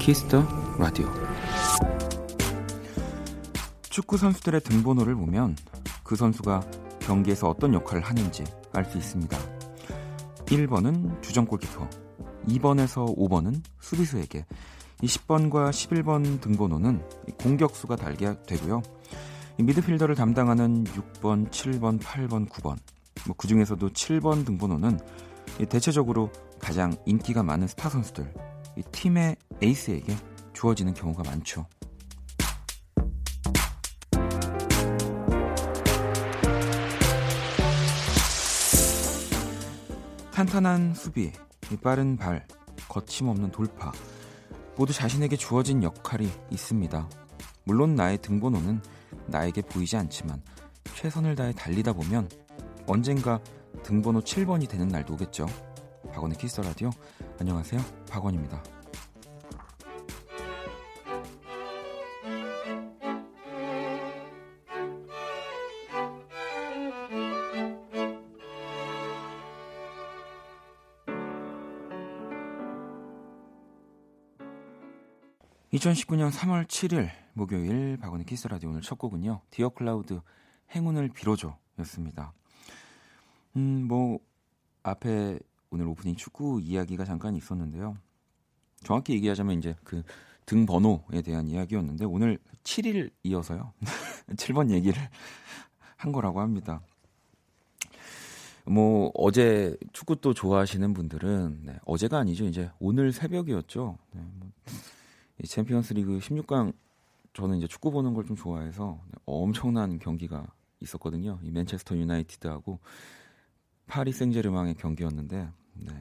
Kiss the Radio 축구 선수들의 등번호를 보면 그 선수가 경기에서 어떤 역할을 하는지 알 수 있습니다. 1번은 주전 골키퍼, 2번에서 5번은 수비수에게, 20번과 11번 등번호는 공격수가 달게 되고요. 미드필더를 담당하는 6번, 7번, 8번, 9번, 뭐 그 중에서도 7번 등번호는 대체적으로 가장 인기가 많은 스타 선수들, 팀의 에이스에게 주어지는 경우가 많죠. 탄탄한 수비, 빠른 발, 거침없는 돌파, 모두 자신에게 주어진 역할이 있습니다. 물론 나의 등번호는 나에게 보이지 않지만 최선을 다해 달리다 보면 언젠가 등번호 7번이 되는 날도 오겠죠. 박원의 Kiss the Radio. 안녕하세요. 박원입니다. 2019년 3월 7일 목요일 박원의 Kiss the Radio 오늘 첫 곡은요. Dear Cloud 행운을 빌어줘 였습니다. 음, 뭐 앞에 오늘 오프닝 축구 이야기가 잠깐 있었는데요. 정확히 얘기하자면 이제 그 등 번호에 대한 이야기였는데 오늘 7일 이어서요. 7번 얘기를 한 거라고 합니다. 뭐 어제 축구 또 좋아하시는 분들은 네, 어제가 아니죠. 이제 오늘 새벽이었죠. 네, 뭐 챔피언스리그 16강 저는 이제 축구 보는 걸 좀 좋아해서 엄청난 경기가 있었거든요. 이 맨체스터 유나이티드하고 파리 생제르맹의 경기였는데 네.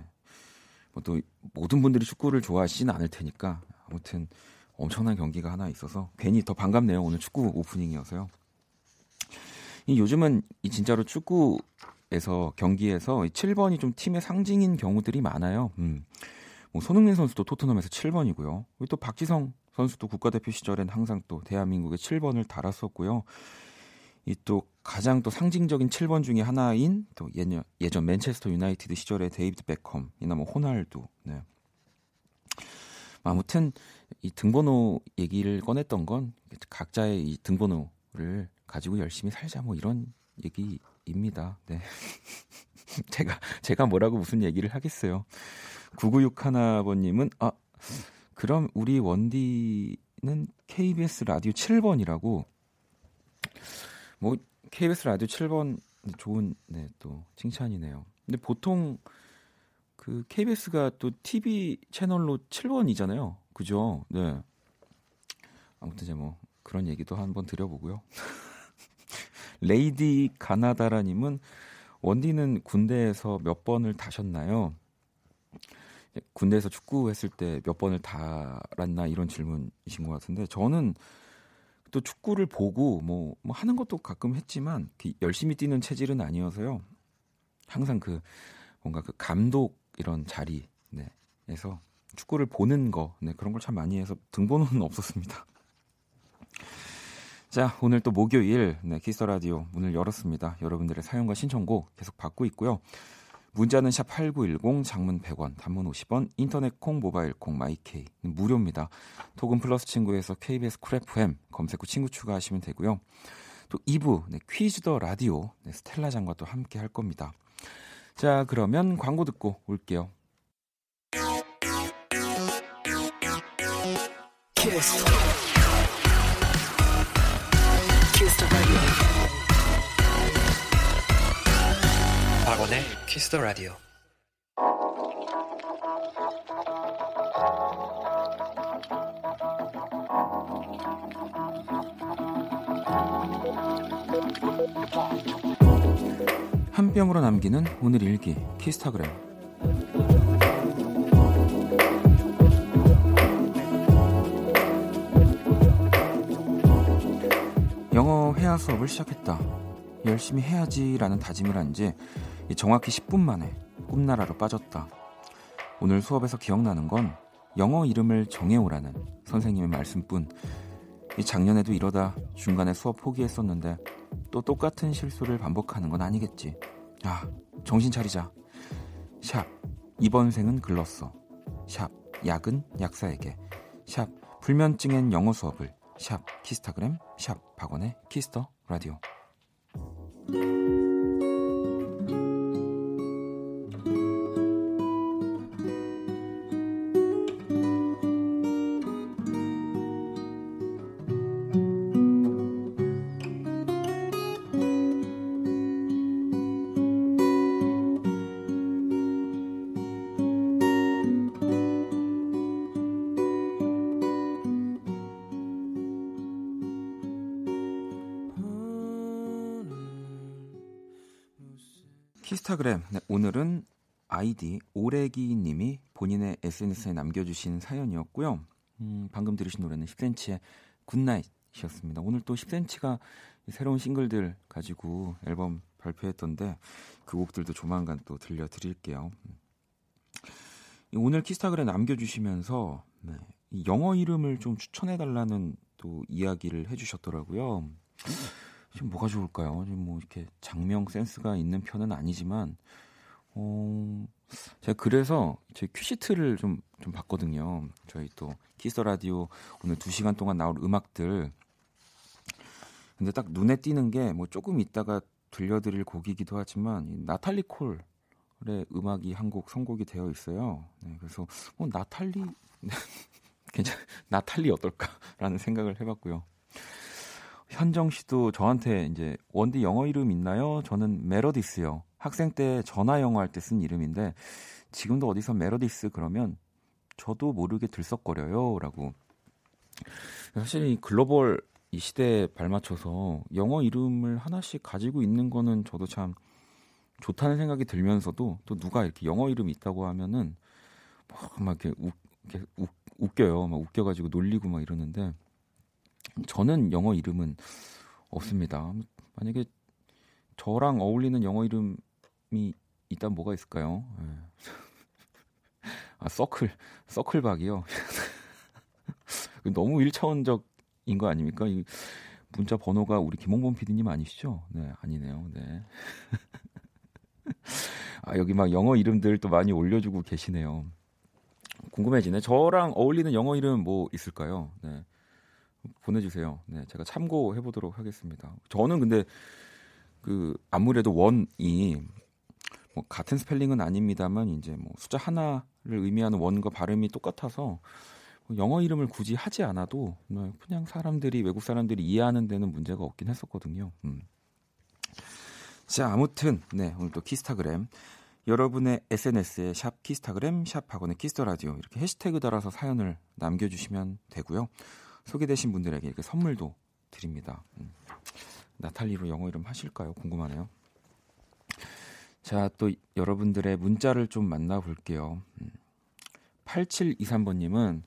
뭐 또 모든 분들이 축구를 좋아하시지는 않을 테니까 아무튼 엄청난 경기가 하나 있어서 괜히 더 반갑네요. 오늘 축구 오프닝이어서요. 이 요즘은 이 진짜로 축구에서 경기에서 7번이 좀 팀의 상징인 경우들이 많아요. 음. 뭐 손흥민 선수도 토트넘에서 7번이고요. 또 박지성 선수도 국가대표 시절엔 항상 또 대한민국의 7번을 달았었고요. 이 또 가장 또 상징적인 7번 중에 하나인 또 예전, 예전 맨체스터 유나이티드 시절의 데이비드 베컴이나 뭐 호날두. 네. 아무튼 이 등번호 얘기를 꺼냈던 건 각자의 이 등번호를 가지고 열심히 살자 뭐 이런 얘기입니다. 네. 제가 제가 뭐라고 무슨 얘기를 하겠어요. 9961번님은 아 그럼 우리 원디는 KBS 라디오 7번이라고 뭐 KBS 라디오 7번 좋은 네, 또 칭찬이네요. 근데 보통 그 KBS가 또 TV 채널로 7번이잖아요. 그죠? 네. 아무튼 이제 뭐 그런 얘기도 한번 드려보고요. 레이디 가나다라님은 원디는 군대에서 몇 번을 타셨나요? 군대에서 축구했을 때 몇 번을 달았나 이런 질문이신 것 같은데 저는 또 축구를 보고 뭐, 뭐 하는 것도 가끔 했지만 열심히 뛰는 체질은 아니어서요. 항상 그 뭔가 그 감독 이런 자리 네 에서 축구를 보는 거 네, 그런 걸 참 많이 해서 등번호는 없었습니다. 자, 오늘 또 목요일 네, Kiss the Radio 문을 열었습니다. 여러분들의 사연과 신청곡 계속 받고 있고요. 문자는 샵 8910, 장문 100원, 단문 50원, 인터넷 콩, 모바일 콩, my K 무료입니다. 톡은 플러스 친구에서 KBS Cool FM 검색 후 친구 추가하시면 되고요. 또 2부 네, Quiz the Radio 네, 스텔라 장과 또 함께 할 겁니다. 자 그러면 광고 듣고 올게요. 키스. 키스 박원의 키스 더 라디오. 한 뼘으로 남기는 오늘 일기 키스타그램 영어 회화 수업을 시작했다. 열심히 해야지라는 다짐을 한 지 정확히 10분 만에 꿈나라로 빠졌다. 오늘 수업에서 기억나는 건 영어 이름을 정해오라는 선생님의 말씀뿐. 작년에도 이러다 중간에 수업 포기했었는데 또 똑같은 실수를 반복하는 건 아니겠지. 아, 정신 차리자. 샵 이번 생은 글렀어 샵 약은 약사에게 샵 불면증엔 영어 수업을 샵 키스타그램 샵 박원의 키스터 라디오 키스타그램 네, 오늘은 아이디 오래기 님이 본인의 SNS에 남겨주신 사연이었고요. 음, 방금 들으신 노래는 10cm의 굿나잇이었습니다. 오늘 또 10cm가 새로운 싱글들 가지고 앨범 발표했던데 그 곡들도 조만간 또 들려드릴게요. 음. 오늘 키스타그램 남겨주시면서 네, 영어 이름을 좀 추천해달라는 또 이야기를 해주셨더라고요. 지금 뭐가 좋을까요? 지금 뭐 이렇게 작명 센스가 있는 편은 아니지만 어 제가 그래서 제 큐시트를 좀 좀 봤거든요. 저희 또 Kiss the Radio 오늘 2시간 동안 나올 음악들 근데 딱 눈에 띄는 게 뭐 조금 있다가 들려드릴 곡이기도 하지만 이 나탈리 콜의 음악이 한 곡 선곡이 되어 있어요. 네, 그래서 뭐 나탈리 괜찮 나탈리 어떨까라는 생각을 해봤고요. 현정 씨도 저한테 이제 원디 영어 이름 있나요? 저는 메로디스요. 학생 때 전화 영어 할 때 쓴 이름인데 지금도 어디서 메로디스 그러면 저도 모르게 들썩거려요라고. 사실 이 글로벌 이 시대에 발맞춰서 영어 이름을 하나씩 가지고 있는 거는 저도 참 좋다는 생각이 들면서도 또 누가 이렇게 영어 이름 있다고 하면은 막 이렇게, 웃, 이렇게 웃, 웃겨요. 막 웃겨가지고 놀리고 막 이러는데 저는 영어 이름은 없습니다. 만약에 저랑 어울리는 영어 이름이 있다면 뭐가 있을까요? 네. 아, 서클, 서클박이요. 너무 1차원적인 거 아닙니까? 이 문자 번호가 우리 김홍범 PD님 아니시죠? 네, 아니네요. 네. 아, 여기 막 영어 이름들 또 많이 올려주고 계시네요. 궁금해지네. 저랑 어울리는 영어 이름 뭐 있을까요? 네. 보내주세요. 네, 제가 참고해 보도록 하겠습니다. 저는 근데 그 아무래도 원이 뭐 같은 스펠링은 아닙니다만 이제 뭐 숫자 하나를 의미하는 원과 발음이 똑같아서 뭐 영어 이름을 굳이 하지 않아도 뭐 그냥 사람들이 외국 사람들이 이해하는 데는 문제가 없긴 했었거든요. 음. 자 아무튼 네 오늘 또 키스타그램 여러분의 SNS에 샵 키스타그램 샵 박원의 Kiss the Radio 이렇게 해시태그 달아서 사연을 남겨주시면 되고요. 소개되신 분들에게 이렇게 선물도 드립니다. 음. 나탈리로 영어 이름 하실까요? 궁금하네요. 자, 또 여러분들의 문자를 좀 만나볼게요. 8723번님은 음.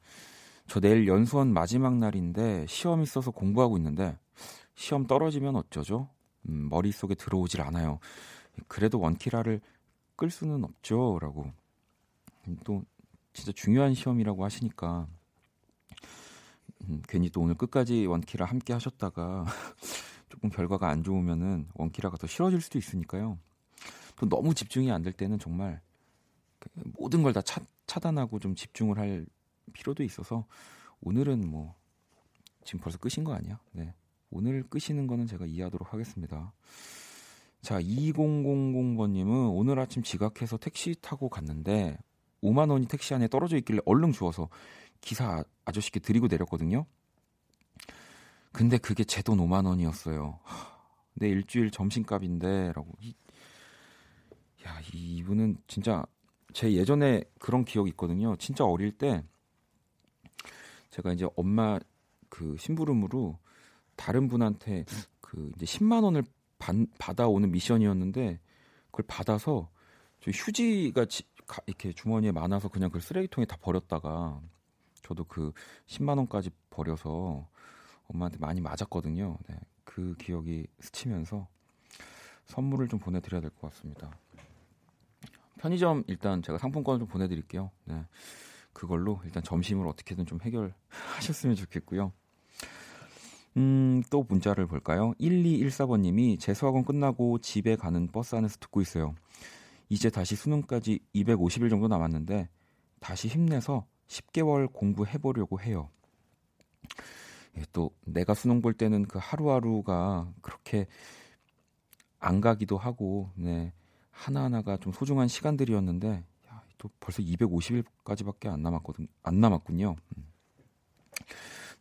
저 내일 연수원 마지막 날인데 시험 있어서 공부하고 있는데 시험 떨어지면 어쩌죠? 음, 머릿속에 들어오질 않아요. 그래도 원키라를 끌 수는 없죠. 라고. 음, 또 진짜 중요한 시험이라고 하시니까 음, 괜히 또 오늘 끝까지 원키라 함께 하셨다가 조금 결과가 안 좋으면은 원키라가 더 싫어질 수도 있으니까요. 또 너무 집중이 안 될 때는 정말 그 모든 걸 다 차단하고 좀 집중을 할 필요도 있어서 오늘은 뭐 지금 벌써 끄신 거 아니야? 네. 오늘 끄시는 거는 제가 이해하도록 하겠습니다. 자, 2000번님은 오늘 아침 지각해서 택시 타고 갔는데 5만 원이 택시 안에 떨어져 있길래 얼른 주워서 기사 아저씨께 드리고 내렸거든요. 근데 그게 제 돈 5만 원이었어요. 내 일주일 점심값인데 라고. 야, 이분은 진짜 제 예전에 그런 기억이 있거든요. 진짜 어릴 때 제가 이제 엄마 그 심부름으로 다른 분한테 그 이제 10만 원을 반, 받아오는 미션이었는데 그걸 받아서 저 휴지가 지, 이렇게 주머니에 많아서 그냥 그 쓰레기통에 다 버렸다가 저도 그 10만 원까지 버려서 엄마한테 많이 맞았거든요. 네, 그 기억이 스치면서 선물을 좀 보내드려야 될 것 같습니다. 편의점 일단 제가 상품권을 좀 보내드릴게요. 네, 그걸로 일단 점심을 어떻게든 좀 해결하셨으면 좋겠고요. 음, 또 문자를 볼까요? 1214번님이 재수학원 끝나고 집에 가는 버스 안에서 듣고 있어요. 이제 다시 수능까지 250일 정도 남았는데 다시 힘내서 10개월 공부해 보려고 해요. 예, 또 내가 수능 볼 때는 그 하루하루가 그렇게 안 가기도 하고 네. 하나하나가 좀 소중한 시간들이었는데 야, 또 벌써 250일까지밖에 안 남았거든 안 남았군요. 음.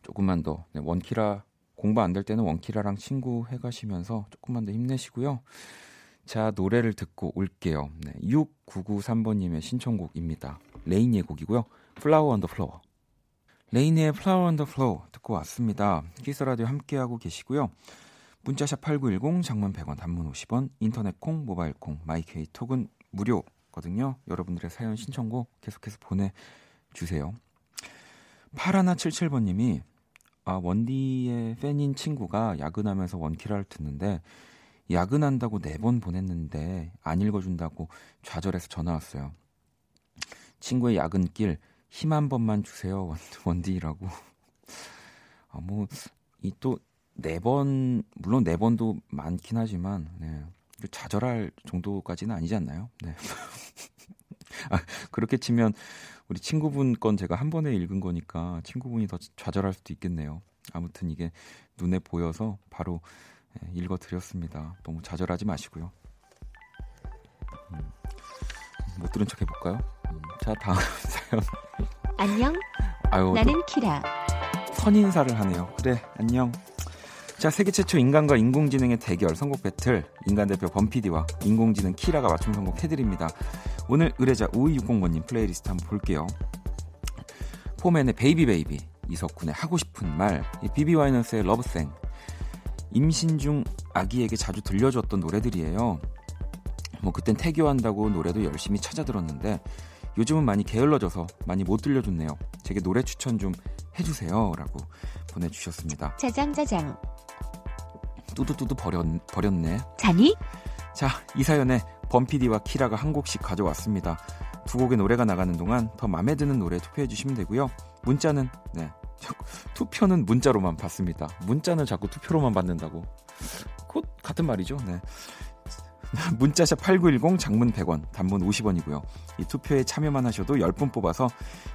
조금만 더 네, 원키라 공부 안 될 때는 원키라랑 친구 해가시면서 조금만 더 힘내시고요. 자 노래를 듣고 올게요. 네, 6993번님의 신청곡입니다. LANY의 곡이고요. Flowers on the Floor. LANY의 Flowers on the Floor 듣고 왔습니다. Kiss the Radio 함께하고 계시고요. 문자샵 8910 장문 100원 단문 50원 인터넷 콩 모바일 콩 my K 톡은 무료거든요. 여러분들의 사연 신청곡 계속해서 보내 주세요. 8177번 님이 아, 원디의 팬인 친구가 야근하면서 원키라를 듣는데 야근한다고 네 번 보냈는데 안 읽어준다고 좌절해서 전화 왔어요. 친구의 야근길 힘 한 번만 주세요 원디라고. 아, 뭐, 이 또, 네 번, 물론 네 번도 많긴 하지만, 네. 좌절할 정도까지는 아니지 않나요? 네. 아, 그렇게 치면 우리 친구분 건 제가 한 번에 읽은 거니까 친구분이 더 좌절할 수도 있겠네요. 아무튼 이게 눈에 보여서 바로 예, 읽어 드렸습니다. 너무 좌절하지 마시고요. 음, 못 들은 척 해 볼까요? 음, 자 다음 사연. 안녕. 아유, 나는 키라. 선인사를 하네요. 그래 안녕. 자, 세계 최초 인간과 인공지능의 대결 선곡 배틀 인간 대표 범피디와 인공지능 키라가 맞춤 선곡 해드립니다. 오늘 의뢰자 5260번님 플레이리스트 한번 볼게요. 포맨의 Baby Baby, 이석훈의 하고 싶은 말, 비비 와이너스의 러브생, 임신 중 아기에게 자주 들려줬던 노래들이에요. 뭐 그땐 태교한다고 노래도 열심히 찾아 들었는데 요즘은 많이 게을러져서 많이 못 들려줬네요. 제게 노래 추천 좀 해주세요 라고 보내주셨습니다. 짜장짜장. 뚜두뚜두 버렸, 버렸네. 자니? 자, 이 사연에 범피디와 키라가 한 곡씩 가져왔습니다. 두 곡의 노래가 나가는 동안 더 마음에 드는 노래 투표해 주시면 되고요. 문자는 네. 투표는 문자로만 받습니다. 문자는 자꾸 투표로만 받는다고. 곧 같은 말이죠. 네. 문자샵 8910 장문 100원, 단문 50원이고요. 이 투표에 참여만 하셔도 10분 뽑아서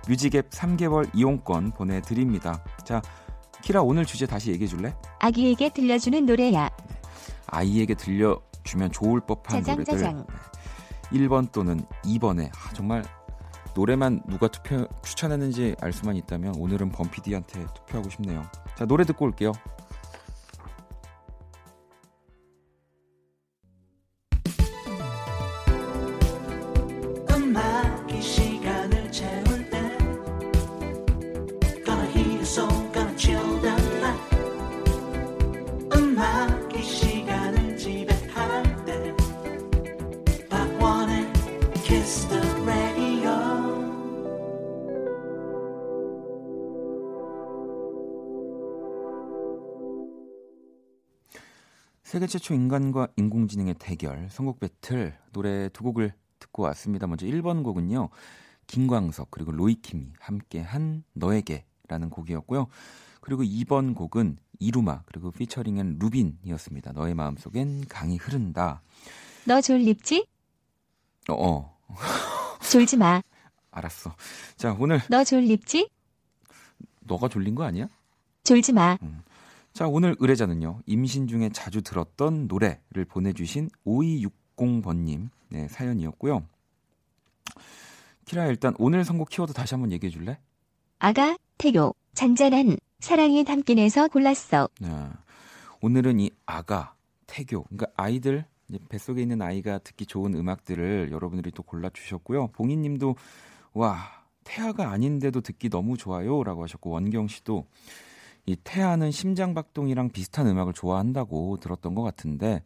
뮤직앱 3개월 이용권 보내드립니다. 자, 키라 오늘 주제 다시 얘기해 줄래? 아기에게 들려주는 노래야. 아이에게 들려주면 좋을 법한 짜장, 노래들. 짜장. 1번 또는 2번에 아, 정말 노래만 누가 투표 추천했는지 알 수만 있다면 오늘은 범피디한테 투표하고 싶네요. 자 노래 듣고 올게요. 최초 인간과 인공지능의 대결 선곡 배틀 노래 두 곡을 듣고 왔습니다. 먼저 1번 곡은요. 김광석 그리고 로이킴이 함께한 너에게라는 곡이었고요. 그리고 2번 곡은 이루마 그리고 피처링은 루빈이었습니다. 너의 마음속엔 강이 흐른다. 너 졸립지? 어. 어. 졸지 마. 알았어. 자, 오늘 너 졸립지? 너가 졸린 거 아니야? 졸지 마. 음. 자, 오늘 의뢰자는요. 임신 중에 자주 들었던 노래를 보내주신 5260번님 네, 사연이었고요. 키라 일단 오늘 선곡 키워드 다시 한번 얘기해 줄래? 아가, 태교, 잔잔한 사랑이 담긴 해서 골랐어. 네. 오늘은 이 아가, 태교, 그러니까 아이들 뱃속에 있는 아이가 듣기 좋은 음악들을 여러분들이 또 골라주셨고요. 봉인님도 와 태아가 아닌데도 듣기 너무 좋아요라고 하셨고 원경 씨도 이 태아는 심장박동이랑 비슷한 음악을 좋아한다고 들었던 것 같은데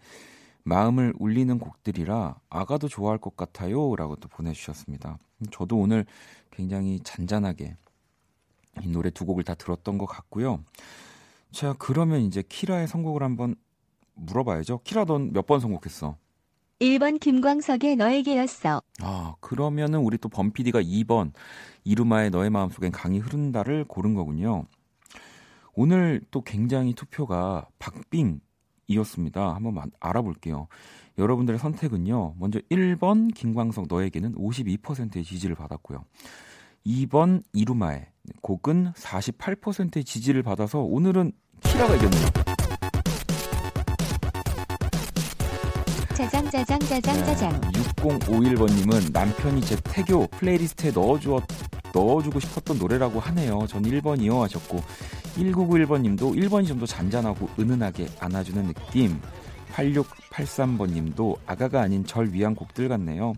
마음을 울리는 곡들이라 아가도 좋아할 것 같아요 라고 또 보내주셨습니다. 저도 오늘 굉장히 잔잔하게 이 노래 두 곡을 다 들었던 것 같고요. 자, 그러면 이제 키라의 선곡을 한번 물어봐야죠. 키라 넌 몇 번 선곡했어? 1번 김광석의 너에게였어. 아, 그러면은 우리 또 범피디가 2번 이루마의 너의 마음속엔 강이 흐른다를 고른 거군요. 오늘 또 굉장히 투표가 박빙이 이었습니다. 한번 알아볼게요. 여러분들의 선택은요. 먼저 1번 김광석 너에게는 52%의 지지를 받았고요. 2번 이루마의 곡은 48%의 지지를 받아서 오늘은 키라가 이겼네요. 짜장 짜장 짜장 짜장. 네, 6051번님은 남편이 제 태교 playlist에 넣어주었 넣어주고 싶었던 노래라고 하네요. 전 1번이요 하셨고 1991번님도 1번이 좀 더 잔잔하고 은은하게 안아주는 느낌. 8683번님도 아가가 아닌 절 위한 곡들 같네요.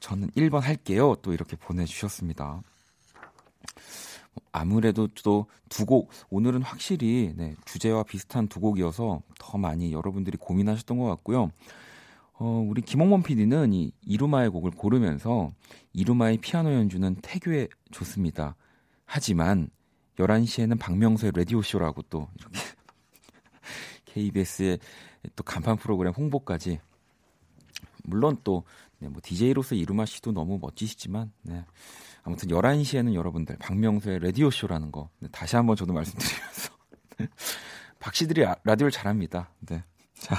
저는 1번 할게요. 또 이렇게 보내주셨습니다. 아무래도 또 두 곡, 오늘은 확실히 네, 주제와 비슷한 두 곡이어서 더 많이 여러분들이 고민하셨던 것 같고요. 어, 우리 김홍범 PD는 이 이루마의 곡을 고르면서 이루마의 피아노 연주는 태교에 좋습니다. 하지만 11시에는 박명수의 라디오쇼라고 또 이렇게 KBS의 또 간판 프로그램 홍보까지 물론 또 네, 뭐 DJ로서 이루마 씨도 너무 멋지시지만 네. 아무튼 11시에는 여러분들 박명수의 라디오 쇼라는 거 네, 다시 한번 저도 말씀드리면서 박 씨들이 라디오를 잘합니다. 네. 자,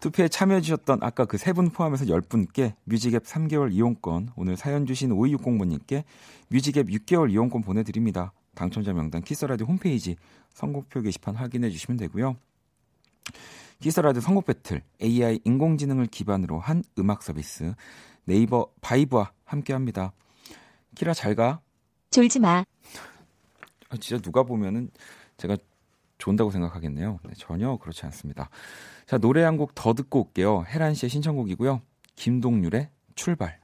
투표에 참여해 주셨던 아까 그 세 분 포함해서 10분께 뮤직앱 3개월 이용권, 오늘 사연 주신 5260번님께 뮤직앱 6개월 이용권 보내드립니다. 당첨자 명단 Kiss the Radio 홈페이지 선곡표 게시판 확인해 주시면 되고요. Kiss the Radio 선곡 battle AI 인공지능을 기반으로 한 음악 서비스 네이버 바이브와 함께합니다. 키라 잘 가. 졸지 마. 아, 진짜 누가 보면은 제가 좋은다고 생각하겠네요. 네, 전혀 그렇지 않습니다. 자 노래 한 곡 더 듣고 올게요. 혜란 씨의 신청곡이고요. 김동률의 출발.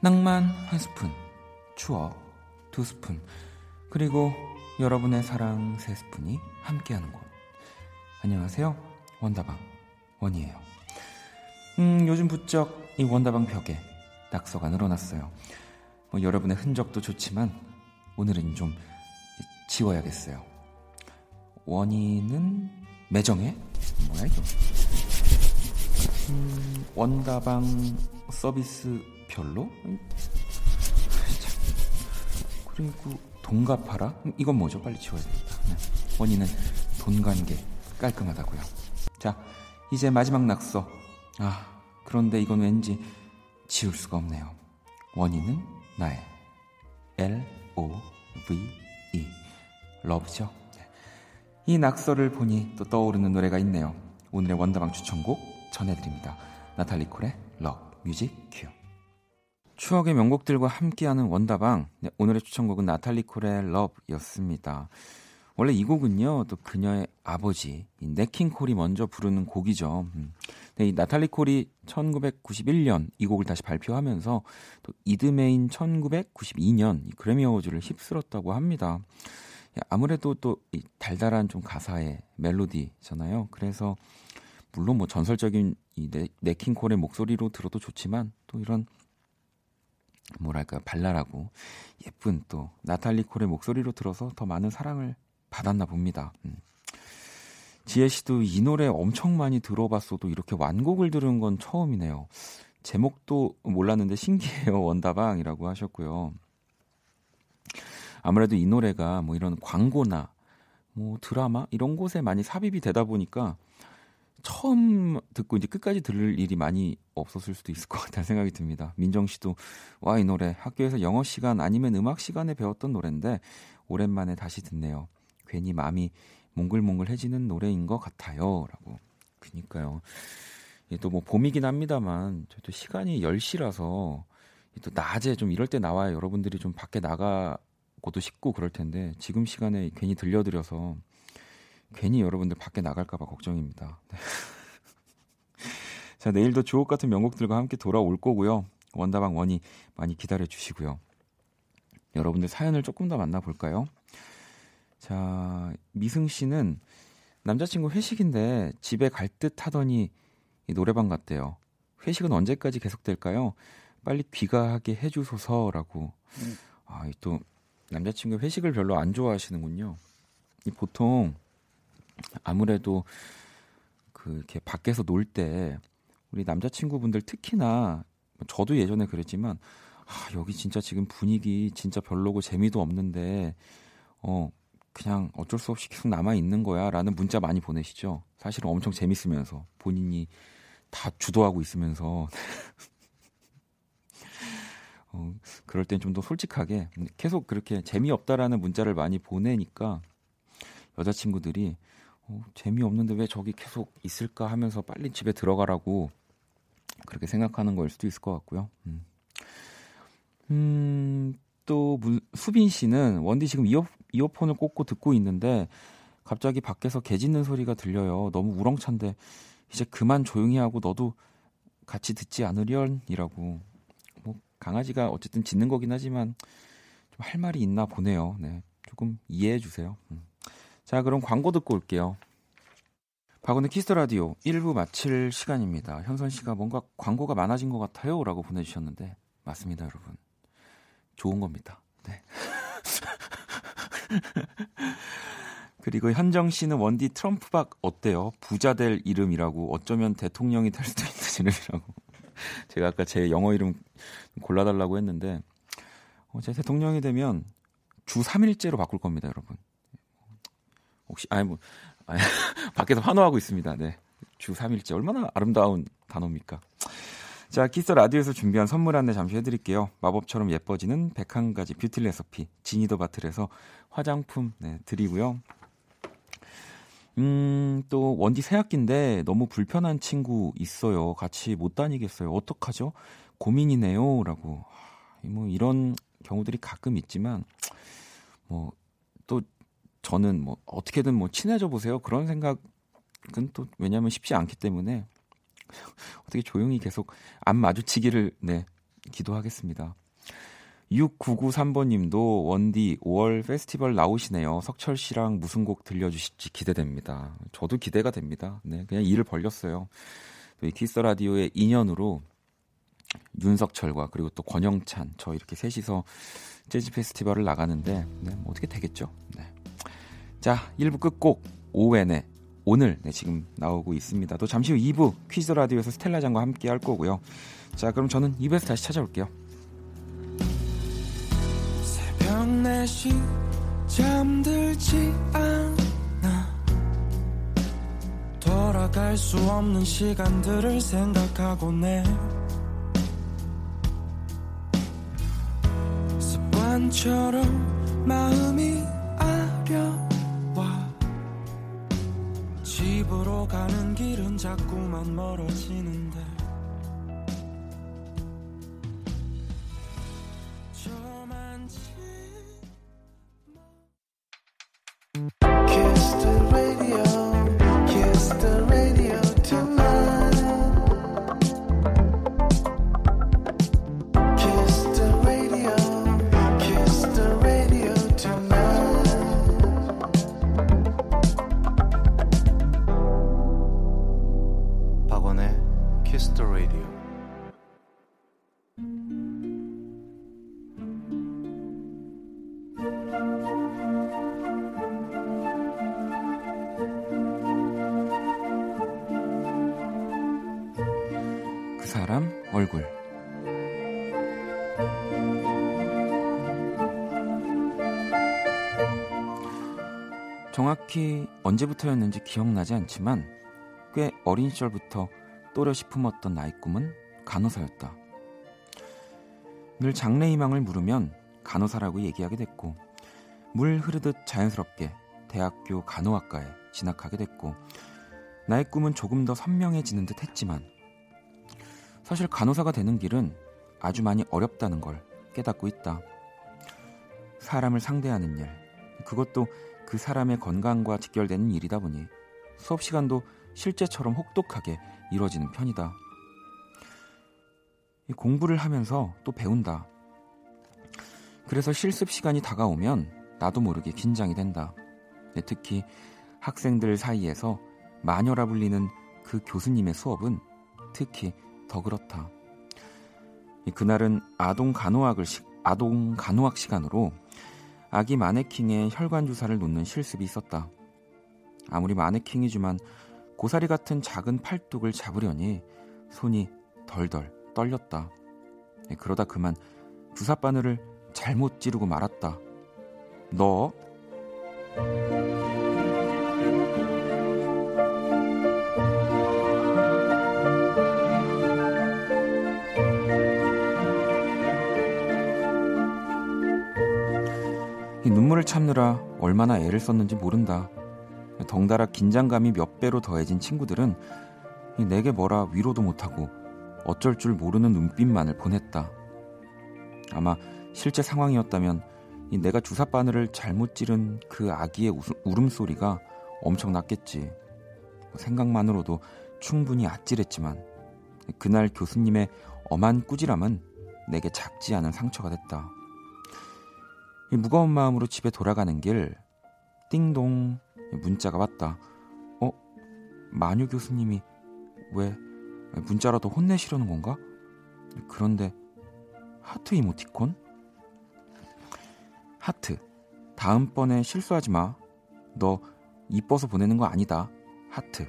낭만 한 스푼, 추억 두 스푼, 그리고 여러분의 사랑 세 스푼이 함께하는 곳. 안녕하세요. 원다방 원이에요. 음, 요즘 부쩍 이 원다방 벽에 낙서가 늘어났어요. 뭐 여러분의 흔적도 좋지만 오늘은 좀 지워야겠어요. 원인은 매정해? 뭐야 이거? 음, 원다방 서비스 별로? 그리고 돈 갚아라? 이건 뭐죠? 빨리 지워야 되겠다. 네. 원디는 돈 관계 깔끔하다고요. 자, 이제 마지막 낙서. 아, 그런데 이건 왠지 지울 수가 없네요. 원디는 나의 L O V E love죠. 네. 이 낙서를 보니 또 떠오르는 노래가 있네요. 오늘의 원다방 추천곡 전해드립니다. 나탈리 콜의 L-O-V-E music cue. 추억의 명곡들과 함께하는 원다방. 네, 오늘의 추천곡은 나탈리 콜의 러브였습니다. 원래 이 곡은요, 또 그녀의 아버지, 네킹 콜이 먼저 부르는 곡이죠. 음. 네, 이 나탈리 콜이 1991년 이 곡을 다시 발표하면서 또 이드메인 1992년 이 그래미 어워즈를 휩쓸었다고 합니다. 아무래도 또 이 달달한 좀 가사의 멜로디잖아요. 그래서 물론 뭐 전설적인 이 네, 네킹 콜의 목소리로 들어도 좋지만 또 이런 뭐랄까 발랄하고 예쁜 또 나탈리 콜의 목소리로 들어서 더 많은 사랑을 받았나 봅니다. 음. 지혜 씨도 이 노래 엄청 많이 들어봤어도 이렇게 완곡을 들은 건 처음이네요. 제목도 몰랐는데 신기해요. 원다방이라고 하셨고요. 아무래도 이 노래가 뭐 이런 광고나 뭐 드라마 이런 곳에 많이 삽입이 되다 보니까 처음 듣고 이제 끝까지 들을 일이 많이 없었을 수도 있을 것 같다는 생각이 듭니다. 민정 씨도 와 이 노래 학교에서 영어 시간 아니면 음악 시간에 배웠던 노래인데 오랜만에 다시 듣네요. 괜히 마음이 몽글몽글해지는 노래인 것 같아요라고. 그니까요. 또뭐 봄이긴 합니다만 저도 시간이 10시라서 또 낮에 좀 이럴 때 나와야 여러분들이 좀 밖에 나가고도 싶고 그럴 텐데 지금 시간에 괜히 들려드려서 괜히 여러분들 밖에 나갈까봐 걱정입니다. 네. 자, 내일도 주옥 같은 명곡들과 함께 돌아올 거고요. 원다방 원이 많이 기다려 주시고요. 여러분들 사연을 조금 더 만나볼까요? 자, 미승 씨는 남자친구 회식인데 집에 갈 듯 하더니 노래방 갔대요. 회식은 언제까지 계속될까요? 빨리 귀가하게 해주소서라고. 음. 아, 또 남자친구 회식을 별로 안 좋아하시는군요. 보통 아무래도 그 이렇게 밖에서 놀 때 우리 남자친구분들 특히나 저도 예전에 그랬지만 아, 여기 진짜 지금 분위기 진짜 별로고 재미도 없는데 어 그냥 어쩔 수 없이 계속 남아 있는 거야라는 문자 많이 보내시죠. 사실은 엄청 재밌으면서 본인이 다 주도하고 있으면서 어, 그럴 땐 좀 더 솔직하게 계속 그렇게 재미없다라는 문자를 많이 보내니까 여자친구들이 어, 재미없는데 왜 저기 계속 있을까 하면서 빨리 집에 들어가라고 그렇게 생각하는 거일 수도 있을 것 같고요. 음. 음, 또 문, 수빈 씨는 원디 지금 이어, 이어폰을 꽂고 듣고 있는데 갑자기 밖에서 개 짖는 소리가 들려요. 너무 우렁찬데 이제 그만 조용히 하고 너도 같이 듣지 않으련이라고. 뭐 강아지가 어쨌든 짖는 거긴 하지만 좀 할 말이 있나 보네요. 네. 조금 이해해 주세요. 음. 자, 그럼 광고 듣고 올게요. 박원의 Kiss the Radio 1부 마칠 시간입니다. 현선 씨가 뭔가 광고가 많아진 것 같아요라고 보내 주셨는데 맞습니다, 여러분. 좋은 겁니다. 네. 그리고 현정 씨는 원디 트럼프박 어때요? 부자 될 이름이라고 어쩌면 대통령이 될 수도 있는 이름이라고. 제가 아까 제 영어 이름 골라달라고 했는데 어, 제 대통령이 되면 주 3일제로 바꿀 겁니다, 여러분. 혹시 아니 뭐 아니, 밖에서 환호하고 있습니다. 네. 주 3일제 얼마나 아름다운 단어입니까? 자, Kiss the Radio에서 준비한 선물 안내 잠시 해드릴게요. 마법처럼 예뻐지는 101가지 beauty recipe Genie the Bottle에서 화장품 네, 드리고요. 음, 또 원디 새학기인데 너무 불편한 친구 있어요. 같이 못 다니겠어요. 어떡하죠? 고민이네요 라고. 뭐 이런 경우들이 가끔 있지만 뭐 또 저는 뭐 어떻게든 뭐 친해져 보세요. 그런 생각은 또 왜냐하면 쉽지 않기 때문에 어떻게 조용히 계속 안 마주치기를 네 기도하겠습니다. 6993번 님도 원디 5월 페스티벌 나오시네요. 석철 씨랑 무슨 곡 들려주실지 기대됩니다. 저도 기대가 됩니다. 네, 그냥 일을 벌렸어요. 이 키스 라디오의 인연으로 윤석철과 그리고 또 권영찬 저 이렇게 셋이서 재즈 페스티벌을 나가는데 네, 뭐 어떻게 되겠죠. 네. 자 1부 끝곡 오웬의 오늘 네, 지금 나오고 있습니다. 또 잠시 후 2부 퀴즈 라디오에서 스텔라장과 함께 할 거고요. 자 그럼 저는 2부에서 다시 찾아올게요. 새벽 4시 잠들지 않아 돌아갈 수 없는 시간들을 생각하고 내 습관처럼 마음이 아려와 집으로 가는 길은 자꾸만 멀어지는데 정확히 언제부터였는지 기억나지 않지만 꽤 어린 시절부터 또렷이 품었던 나의 꿈은 간호사였다. 늘 장래 희망을 물으면 간호사라고 얘기하게 됐고 물 흐르듯 자연스럽게 대학교 간호학과에 진학하게 됐고 나의 꿈은 조금 더 선명해지는 듯 했지만 사실 간호사가 되는 길은 아주 많이 어렵다는 걸 깨닫고 있다. 사람을 상대하는 일, 그것도 그 사람의 건강과 직결되는 일이다 보니 수업 시간도 실제처럼 혹독하게 이루어지는 편이다. 공부를 하면서 또 배운다. 그래서 실습 시간이 다가오면 나도 모르게 긴장이 된다. 네, 특히 학생들 사이에서 마녀라 불리는 그 교수님의 수업은 특히 더 그렇다. 그날은 아동 간호학을 아동 간호학 시간으로 아기 마네킹에 혈관 주사를 놓는 실습이 있었다. 아무리 마네킹이지만 고사리 같은 작은 팔뚝을 잡으려니 손이 덜덜 떨렸다. 예, 그러다 그만 주사 바늘을 잘못 찌르고 말았다. 너 눈물을 참느라 얼마나 애를 썼는지 모른다. 덩달아 긴장감이 몇 배로 더해진 친구들은 내게 뭐라 위로도 못하고 어쩔 줄 모르는 눈빛만을 보냈다. 아마 실제 상황이었다면 내가 주사 바늘을 잘못 찌른 그 아기의 울음소리가 엄청났겠지. 생각만으로도 충분히 아찔했지만 그날 교수님의 엄한 꾸지람은 내게 작지 않은 상처가 됐다. 무거운 마음으로 집에 돌아가는 길 띵동 문자가 왔다. 어? 마녀 교수님이 왜 문자라도 혼내시려는 건가? 그런데 하트 이모티콘? 하트. 다음번에 실수하지 마. 너 이뻐서 보내는 거 아니다. 하트.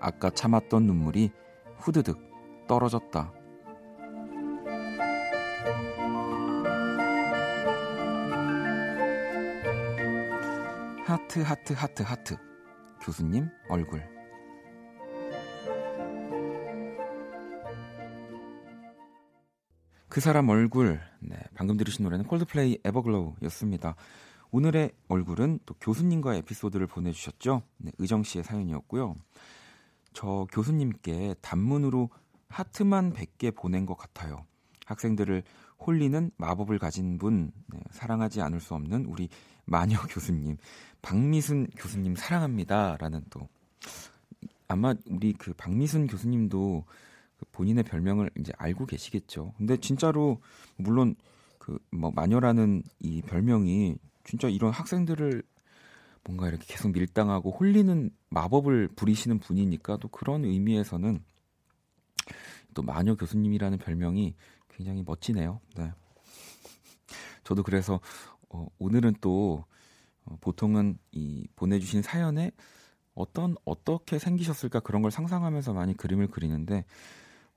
아까 참았던 눈물이 후드득 떨어졌다. 하트 하트 하트 하트 교수님 얼굴 그 사람 얼굴 네, 방금 들으신 노래는 콜드플레이 Everglow였습니다. 오늘의 얼굴은 또 교수님과의 에피소드를 보내주셨죠. 네, 의정 씨의 사연이었고요. 저 교수님께 단문으로 하트만 100개 보낸 것 같아요. 학생들을 홀리는 마법을 가진 분, 네, 사랑하지 않을 수 없는 우리 마녀 교수님, 박미순 교수님 사랑합니다라는 또 아마 우리 그 박미순 교수님도 그 본인의 별명을 이제 알고 계시겠죠. 근데 진짜로 물론 그 뭐 마녀라는 이 별명이 진짜 이런 학생들을 뭔가 이렇게 계속 밀당하고 홀리는 마법을 부리시는 분이니까 또 그런 의미에서는 또 마녀 교수님이라는 별명이 굉장히 멋지네요. 네. 저도 그래서 어, 오늘은 또 어, 보통은 이 보내주신 사연에 어떤 어떻게 생기셨을까 그런 걸 상상하면서 많이 그림을 그리는데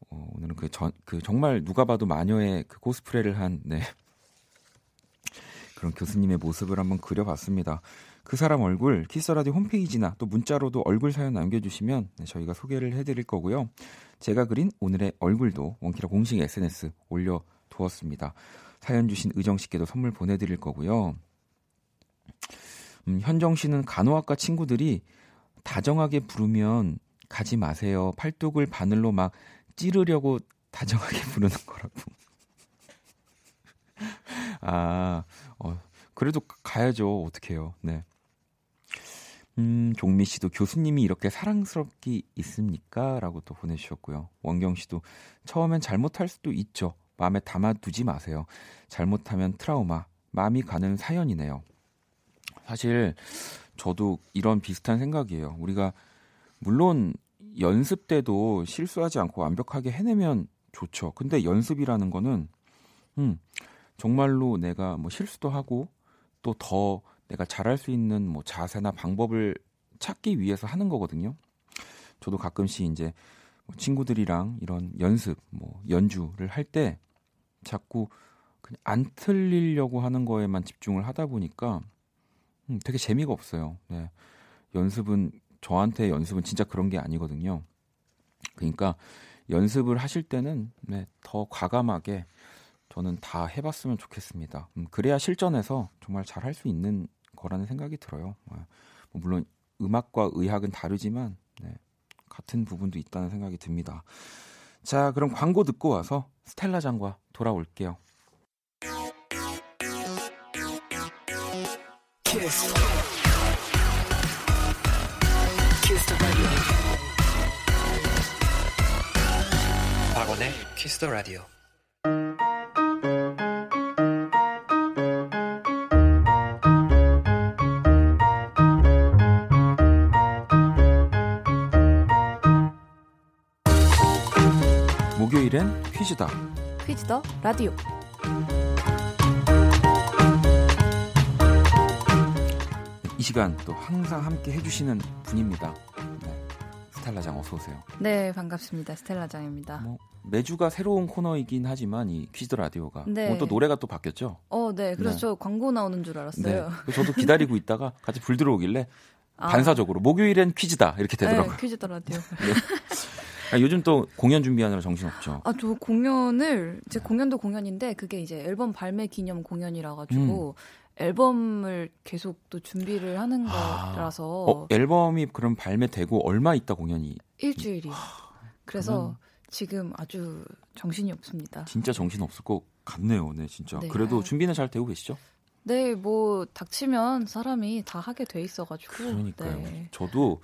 어, 오늘은 그, 전, 그 정말 누가 봐도 마녀의 그 코스프레를 한 네. 그런 교수님의 모습을 한번 그려봤습니다. 그 사람 얼굴 키스라디 홈페이지나 또 문자로도 얼굴 사연 남겨주시면 네, 저희가 소개를 해드릴 거고요. 제가 그린 오늘의 얼굴도 원키라 공식 SNS 올려두었습니다. 사연 주신 의정 씨께도 선물 보내드릴 거고요. 음, 현정 씨는 간호학과 친구들이 다정하게 부르면 가지 마세요. 팔뚝을 바늘로 막 찌르려고 다정하게 부르는 거라고. 아, 어, 그래도 가야죠. 어떡해요. 네. 음, 종미 씨도 교수님이 이렇게 사랑스럽게 있습니까? 라고 또 보내주셨고요. 원경 씨도 처음엔 잘못할 수도 있죠. 마음에 담아두지 마세요. 잘못하면 트라우마, 마음이 가는 사연이네요. 사실 저도 이런 비슷한 생각이에요. 우리가 물론 연습 때도 실수하지 않고 완벽하게 해내면 좋죠. 근데 연습이라는 거는 음, 정말로 내가 뭐 실수도 하고 또 더 내가 잘할 수 있는 뭐 자세나 방법을 찾기 위해서 하는 거거든요. 저도 가끔씩 이제 뭐 친구들이랑 이런 연습, 뭐 연주를 할 때 자꾸 그냥 안 틀리려고 하는 거에만 집중을 하다 보니까 음, 되게 재미가 없어요. 네. 연습은 저한테 연습은 진짜 그런 게 아니거든요. 그러니까 연습을 하실 때는 네, 더 과감하게 저는 다 해봤으면 좋겠습니다. 음, 그래야 실전에서 정말 잘 할 수 있는 거라는 생각이 들어요. 네. 뭐 물론 음악과 의학은 다르지만 네, 같은 부분도 있다는 생각이 듭니다. 자, 그럼 광고 듣고 와서 스텔라 장과 돌아올게요. 키스. 키스 박원의 키스 더 라디오. 목요일엔 퀴즈다. 퀴즈 더 라디오. 이 시간 또 항상 함께 해주시는 분입니다. 네. 스텔라장 어서 오세요. 네, 반갑습니다. 스텔라장입니다. 뭐 매주가 새로운 코너이긴 하지만 이 퀴즈 라디오가 네. 오늘 또 노래가 또 바뀌었죠. 어, 네. 그래서 네. 저 광고 나오는 줄 알았어요. 네. 저도 기다리고 있다가 같이 불 들어오길래 아. 반사적으로 목요일엔 퀴즈다 이렇게 되더라고요. 네, 퀴즈 더 라디오. 아, 요즘 또 공연 준비하느라 정신 없죠. 아, 저 공연을 제 공연도 공연인데 그게 이제 앨범 발매 기념 공연이라 가지고 앨범을 계속 또 준비를 하는 음. 아. 거라서 어, 앨범이 그럼 발매되고 얼마 있다 공연이 일주일이요. 그래서 지금 아주 정신이 없습니다. 진짜 정신 없을 것 같네요. 네, 진짜. 네. 그래도 준비는 잘 되고 계시죠? 네, 뭐 닥치면 사람이 다 하게 돼 있어가지고. 그러니까요. 네. 저도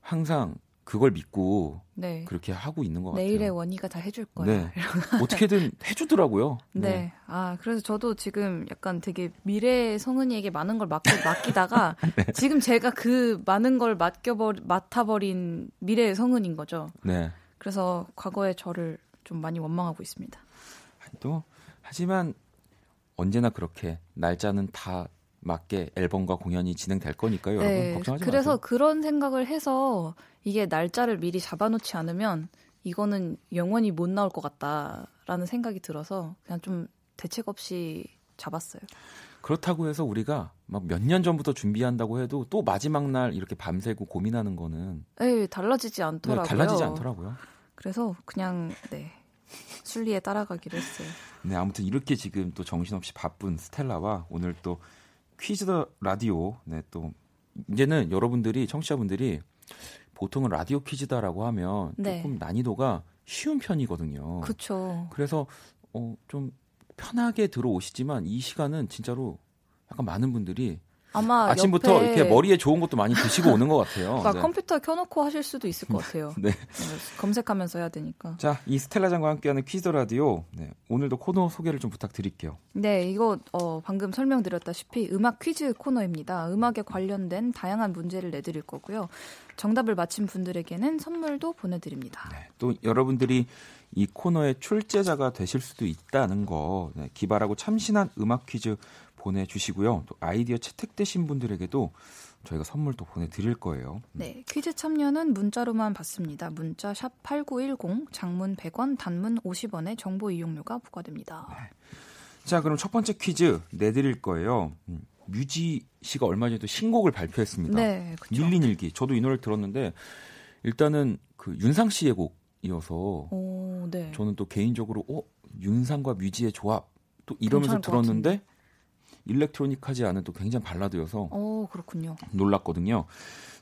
항상 그걸 믿고 네. 그렇게 하고 있는 것 같아요. 내일의 원희가 다 해줄 거야. 네. 어떻게든 해주더라고요. 네. 아, 그래서 저도 지금 약간 되게 미래 성은이에게 많은 걸 맡겨, 맡기다가 네. 지금 제가 그 많은 걸 맡겨버, 맡아버린 미래의 성은인 거죠. 네. 그래서 과거의 저를 좀 많이 원망하고 있습니다. 또 하지만 언제나 그렇게 날짜는 다 맞게 앨범과 공연이 진행될 거니까요. 여러분 걱정하지 네. 그래서 마세요. 그런 생각을 해서 이게 날짜를 미리 잡아놓지 않으면 이거는 영원히 못 나올 것 같다라는 생각이 들어서 그냥 좀 대책 없이 잡았어요. 그렇다고 해서 우리가 막 몇 년 전부터 준비한다고 해도 또 마지막 날 이렇게 밤새고 고민하는 거는 에 달라지지 네, 않더라고요. 달라지지 않더라고요. 그래서 그냥 네 순리에 따라가기로 했어요. 네, 아무튼 이렇게 지금 또 정신없이 바쁜 스텔라와 오늘 또 퀴즈 더 라디오 네, 또 이제는 여러분들이 청취자분들이 보통은 라디오 퀴즈다라고 하면 네. 조금 난이도가 쉬운 편이거든요. 그렇죠. 그래서 어, 좀 편하게 들어오시지만 이 시간은 진짜로 약간 많은 분들이 아마 아침부터 이렇게 머리에 좋은 것도 많이 드시고 오는 것 같아요. 막 네. 컴퓨터 켜놓고 하실 수도 있을 것 같아요. 네. 검색하면서 해야 되니까. 자, 이 스텔라장과 함께하는 퀴즈 더 라디오. 네, 오늘도 코너 소개를 좀 부탁드릴게요. 네, 이거 어, 방금 설명드렸다시피 음악 퀴즈 코너입니다. 음악에 관련된 다양한 문제를 내드릴 거고요. 정답을 맞힌 분들에게는 선물도 보내드립니다. 네, 또 여러분들이 이 코너의 출제자가 되실 수도 있다는 거 네, 기발하고 참신한 음악 퀴즈 보내주시고요. 또 아이디어 채택되신 분들에게도 저희가 선물 또 보내드릴 거예요. 네, 퀴즈 참여는 문자로만 받습니다. 문자 샵 8910, 장문 100원, 단문 50원의 정보 이용료가 부과됩니다. 자, 그럼 첫 번째 퀴즈 내드릴 거예요. 음, 뮤지 씨가 얼마 전에 또 신곡을 발표했습니다. 네, 그렇죠. 밀린 일기. 저도 이 노래를 들었는데 일단은 그 윤상 씨의 곡이어서 오, 네. 저는 또 개인적으로 어 윤상과 뮤지의 조합 또 이러면서 들었는데 일렉트로닉하지 않은 또 굉장히 발라드여서 오, 그렇군요. 놀랐거든요.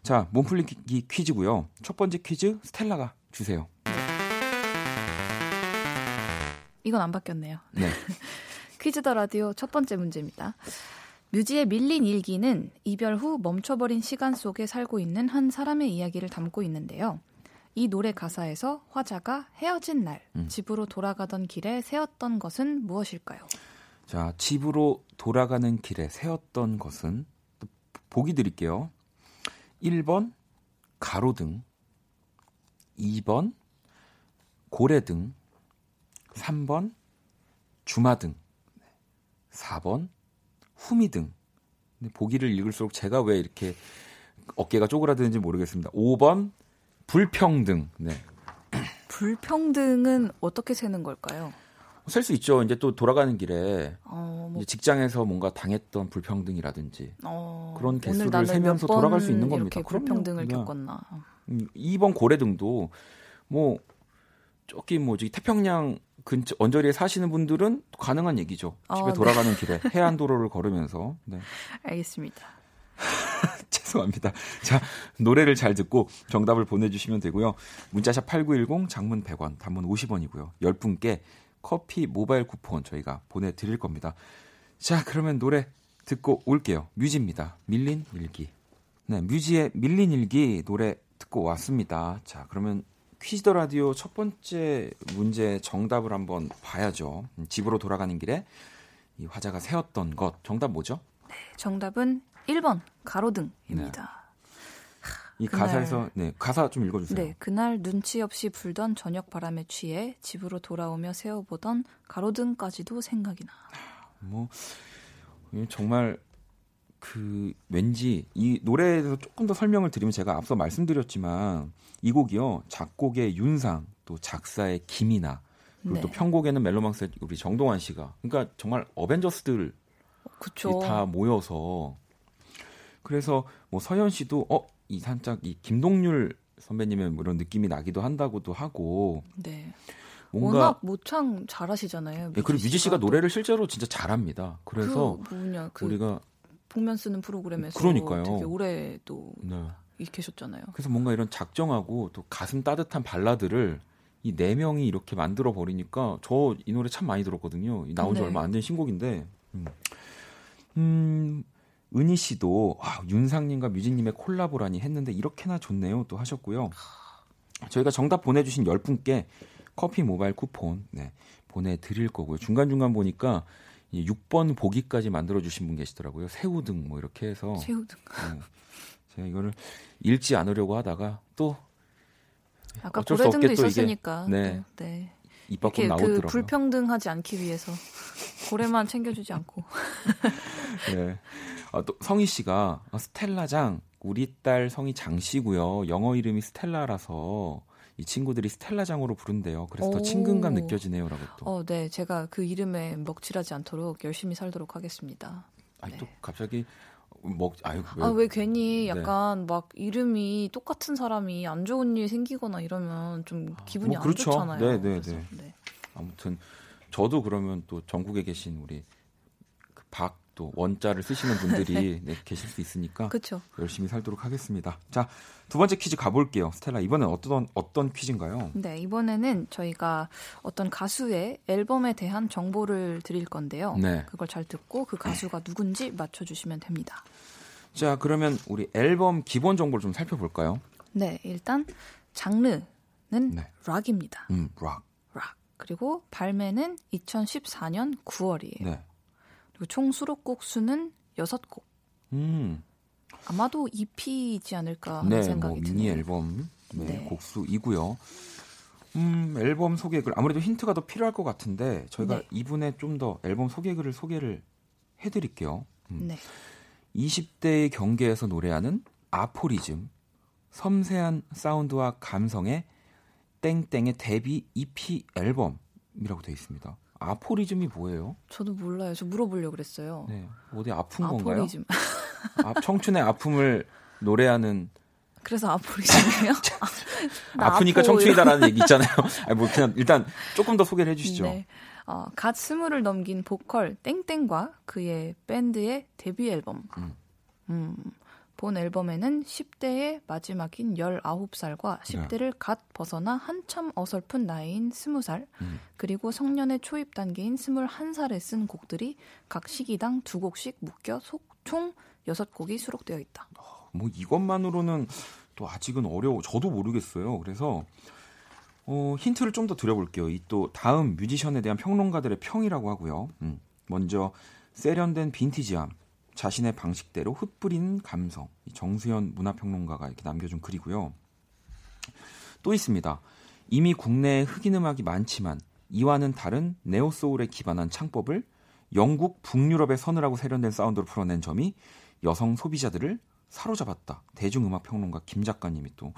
자 몸풀리기 퀴즈고요. 첫 번째 퀴즈 스텔라가 주세요. 이건 안 바뀌었네요. 네. 퀴즈 더 라디오 첫 번째 문제입니다. 뮤지의 밀린 일기는 이별 후 멈춰버린 시간 속에 살고 있는 한 사람의 이야기를 담고 있는데요. 이 노래 가사에서 화자가 헤어진 날, 음. 집으로 돌아가던 길에 세웠던 것은 무엇일까요? 자 집으로 돌아가는 길에 세웠던 것은 또 보기 드릴게요. 1번 가로등, 2번 고래등, 3번 주마등, 4번 후미등. 보기를 읽을수록 제가 왜 이렇게 어깨가 쪼그라드는지 모르겠습니다. 5번 불평등. 네. 불평등은 어떻게 세는 걸까요? 셀 수 있죠. 이제 또 돌아가는 길에 어, 뭐, 직장에서 뭔가 당했던 불평등이라든지 어, 그런 개수를 세면서 몇 돌아갈 수번 있는 겁니다. 불평등을 네. 겪었나. 음, 2번 고래등도 뭐 저기 뭐지 태평양 근처 언저리에 사시는 분들은 가능한 얘기죠. 아, 집에 네. 돌아가는 길에 해안 도로를 걸으면서 네. 알겠습니다. 죄송합니다. 자, 노래를 잘 듣고 정답을 보내주시면 되고요. 문자샵 8910, 장문 100원, 단문 50원이고요. 10분께 커피 모바일 쿠폰 저희가 보내드릴 겁니다. 자, 그러면 노래 듣고 올게요. 뮤지입니다. 밀린 일기. 네, 뮤지의 밀린 일기 노래 듣고 왔습니다. 자, 그러면 퀴즈 더 라디오 첫 번째 문제 정답을 한번 봐야죠. 음, 집으로 돌아가는 길에 이 화자가 세웠던 것. 정답 뭐죠? 정답은 1번 가로등입니다. 이 그날- 가사에서 네 가사 좀 읽어주세요. 네, 그날 눈치 없이 불던 저녁 바람에 취해 집으로 돌아오며 세워보던 가로등까지도 생각이 나. 뭐이 정말 그 왠지 이 노래에 대해서 조금 더 설명을 드리면 제가 앞서 말씀드렸지만 이 곡이요 작곡의 윤상 또 작사의 김이나 그리고 네. 또 편곡에는 멜로망스의 우리 정동환 씨가 그러니까 정말 어벤져스들 그쵸. 다 모여서 그래서 뭐 서현 씨도 어 이 살짝 이 김동률 선배님의 뭐 이런 느낌이 나기도 한다고도 하고 네. 뭔가 워낙 모창 잘하시잖아요. 예, 그리고 뮤지 씨가 또. 노래를 실제로 진짜 잘합니다. 그래서 그 뭐냐 그 우리가 복면 쓰는 프로그램에서 그러니까요. 되게 오래 또 네. 계셨잖아요. 그래서 뭔가 이런 작정하고 또 가슴 따뜻한 발라드를 이 네 명이 이렇게 만들어 버리니까 저 이 노래 참 많이 들었거든요. 이 나온 지 네. 얼마 안 된 신곡인데. 음. 음, 은희 씨도 아, 윤상님과 뮤지님의 콜라보라니 했는데 이렇게나 좋네요. 또 하셨고요. 저희가 정답 보내주신 10분께 커피 모바일 쿠폰 네, 보내드릴 거고요. 중간중간 보니까 이 6번 보기까지 만들어주신 분 계시더라고요. 새우등 뭐 이렇게 해서. 새우등. 네. 제가 이거를 읽지 않으려고 하다가 또 아까 고래등도 있었으니까. 네. 또, 네. 입 밖으로 나오더라고요. 그 불평등하지 않기 위해서 고래만 챙겨주지 않고. 네. 아, 또 성희 씨가 아, 스텔라장 우리 딸 성이 장 씨고요. 영어 이름이 스텔라라서 이 친구들이 스텔라장으로 부른대요. 그래서 더 오. 친근감 느껴지네요라고 또. 어, 네. 제가 그 이름에 먹칠하지 않도록 열심히 살도록 하겠습니다. 아니 네. 또 갑자기 먹 아유 왜, 아, 왜 괜히 네. 약간 막 이름이 똑같은 사람이 안 좋은 일 생기거나 이러면 좀 기분이 뭐안 그렇죠. 좋잖아요. 네, 네, 네. 네. 아무튼 저도 그러면 또 전국에 계신 우리 그 박 또 원자를 쓰시는 분들이 네, 계실 수 있으니까 그렇죠. 열심히 살도록 하겠습니다. 자, 두 번째 퀴즈 가볼게요. 스텔라, 이번엔 어떤, 어떤 퀴즈인가요? 네, 이번에는 저희가 어떤 가수의 앨범에 대한 정보를 드릴 건데요. 네. 그걸 잘 듣고 그 가수가 누군지 맞춰주시면 됩니다. 자, 그러면 우리 앨범 기본 정보를 좀 살펴볼까요? 네, 일단 장르는 네. 락입니다. 음, 락. 락. 그리고 발매는 2014년 9월이에요. 네. 그리고 총 수록곡 수는 6곡. 음, 아마도 EP이지 않을까 하는 네, 생각이 뭐 미니 드네요. 앨범 네, 네. 곡수이고요. 음, 앨범 소개글 아무래도 힌트가 더 필요할 것 같은데 저희가 네. 이분의 좀 더 앨범 소개글을 소개를 해드릴게요. 음. 네. 20대의 경계에서 노래하는 아포리즘, 섬세한 사운드와 감성의 땡땡의 데뷔 EP 앨범이라고 되어 있습니다. 아포리즘이 뭐예요? 저도 몰라요. 저 물어보려고 그랬어요. 네, 어디 아픈 건가요? 아포리즘. 아, 청춘의 아픔을 노래하는 그래서 아포리즘이에요? 나 아프니까 아포 청춘이다라는 얘기 있잖아요. 아니, 뭐 그냥 일단 조금 더 소개를 해주시죠. 네. 어, 갓 스물을 넘긴 보컬 땡땡과 그의 밴드의 데뷔 앨범. 음. 음, 본 앨범에는 10대의 마지막인 19살과 10대를 갓 벗어나 한참 어설픈 나이인 20살, 음. 그리고 성년의 초입 단계인 21살에 쓴 곡들이 각 시기당 두 곡씩 묶여 속, 총 6곡이 수록되어 있다. 뭐 이것만으로는 또 아직은 어려워. 저도 모르겠어요. 그래서 어, 힌트를 좀 더 드려볼게요. 이 또 다음 뮤지션에 대한 평론가들의 평이라고 하고요. 음, 먼저 세련된 빈티지함, 자신의 방식대로 흩뿌리는 감성. 이 정수현 문화평론가가 이렇게 남겨준 글이고요. 또 있습니다. 이미 국내에 흑인 음악이 많지만 이와는 다른 네오 소울에 기반한 창법을 영국 북유럽의 서늘하고 세련된 사운드로 풀어낸 점이 여성 소비자들을 사로잡았다. 대중음악 평론가 김 작가님이 또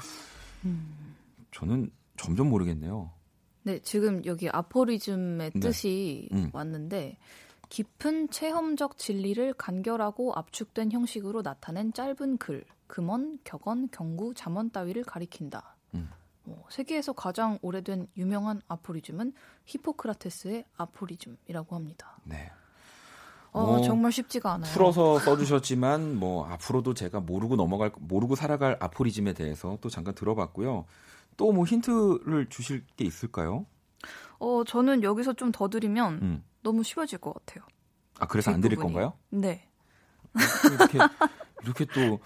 저는 점점 모르겠네요. 네, 지금 여기 아포리즘의 네. 뜻이 음. 왔는데 깊은 체험적 진리를 간결하고 압축된 형식으로 나타낸 짧은 글, 금언, 격언, 경구, 잠언 따위를 가리킨다. 음. 어, 세계에서 가장 오래된 유명한 아포리즘은 히포크라테스의 아포리즘이라고 합니다. 네. 어, 뭐, 정말 쉽지가 않아요. 풀어서 써주셨지만 뭐 앞으로도 제가 모르고 넘어갈 모르고 살아갈 아포리즘에 대해서 또 잠깐 들어봤고요. 또 뭐 힌트를 주실 게 있을까요? 어, 저는 여기서 좀 더 드리면 음. 너무 쉬워질 것 같아요. 아 그래서 안 드릴. 건가요? 네. 이렇게 이렇게 또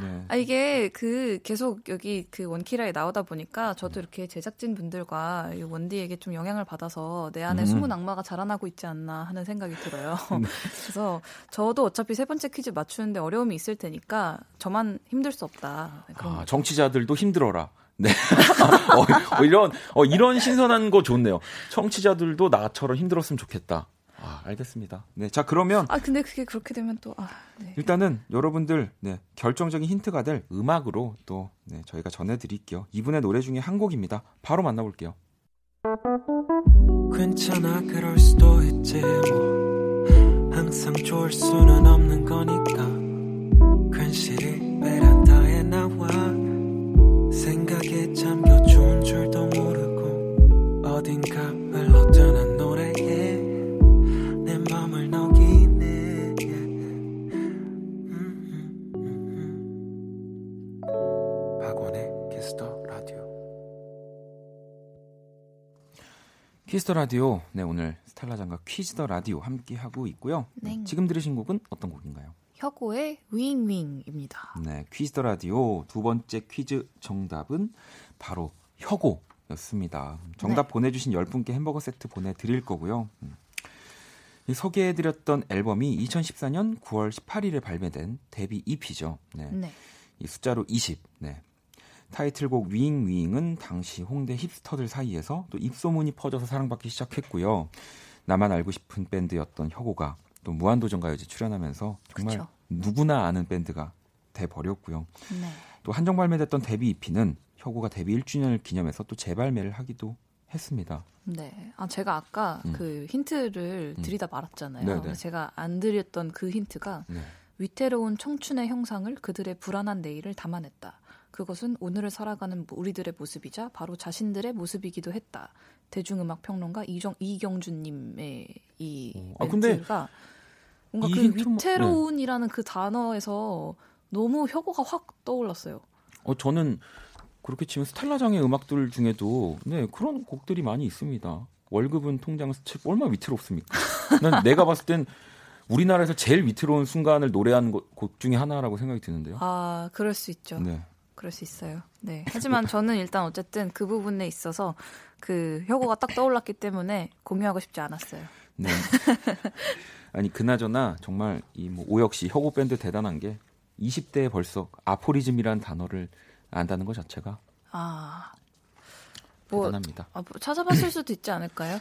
네. 아 이게 그 계속 여기 그 원키라에 나오다 보니까 저도 이렇게 제작진 분들과 이 원디에게 좀 영향을 받아서 내 안에 음. 숨은 악마가 자라나고 있지 않나 하는 생각이 들어요. 그래서 저도 어차피 세 번째 퀴즈 맞추는데 어려움이 있을 테니까 저만 힘들 수 없다. 네, 아. 정치자들도 힘들어라. 네. 어, 어, 이런 어, 이런 신선한 거 좋네요. 청취자들도 나처럼 힘들었으면 좋겠다. 아, 알겠습니다. 네, 자 그러면 아 근데 그게 그렇게 되면 또 아, 네. 일단은 여러분들 네, 결정적인 힌트가 될 음악으로 또 네, 저희가 전해드릴게요. 이분의 노래 중에 한 곡입니다. 바로 만나볼게요. 괜찮아 그럴 수도 있지 뭐 항상 좋을 수는 없는 거니까 괜시리 베란다에 나 Kiss the Radio. 네, 오늘 스텔라 장과 Quiz the Radio 함께 하고 있고요. 네. 지금 들으신 곡은 어떤 곡인가요? 혁오의 윙윙입니다. 네, Quiz the Radio 두 번째 퀴즈 정답은 바로 혁오였습니다. 정답 네. 보내주신 10분께 햄버거 세트 보내드릴 거고요. 음. 이 소개해드렸던 앨범이 2014년 9월 18일에 발매된 데뷔 EP죠. 네. 네. 이 숫자로 20. 네. 타이틀곡 윙 윙은 당시 홍대 힙스터들 사이에서 또 입소문이 퍼져서 사랑받기 시작했고요. 나만 알고 싶은 밴드였던 혁오가 또 무한도전 가요제 출연하면서 정말 그쵸. 누구나 아는 밴드가 돼 버렸고요. 네. 또 한정 발매됐던 데뷔 EP는 혁오가 데뷔 1주년을 기념해서 또 재발매를 하기도 했습니다. 네. 아 제가 아까 음. 그 힌트를 음. 드리다 말았잖아요. 네네. 그래서 제가 안 드렸던 그 힌트가 네. 위태로운 청춘의 형상을 그들의 불안한 내일을 담아냈다. 그것은 오늘을 살아가는 우리들의 모습이자 바로 자신들의 모습이기도 했다. 대중음악 평론가 이정 이경준님의 이 어, 아, 근데 멘트가 뭔가 이그 네. 위태로운이라는 그 단어에서 너무 혁오가 확 떠올랐어요. 어 저는 그렇게 치면 스텔라장의 음악들 중에도 네 그런 곡들이 많이 있습니다. 월급은 통장 스치 얼마나 위태롭습니까? 난 내가 봤을 땐 우리나라에서 제일 위태로운 순간을 노래한 곡, 곡 중에 하나라고 생각이 드는데요. 아, 그럴 수 있죠. 네. 그럴 수 있어요. 네. 하지만 저는 일단 어쨌든 그 부분에 있어서 그 혁오가 딱 떠올랐기 때문에 공유하고 싶지 않았어요. 네. 아니 그나저나 정말 이 뭐 오혁 씨 혁오 밴드 대단한 게 20대에 벌써 아포리즘이라는 단어를 안다는 것 자체가 아, 뭐, 대단합니다. 아, 뭐 찾아봤을 수도 있지 않을까요?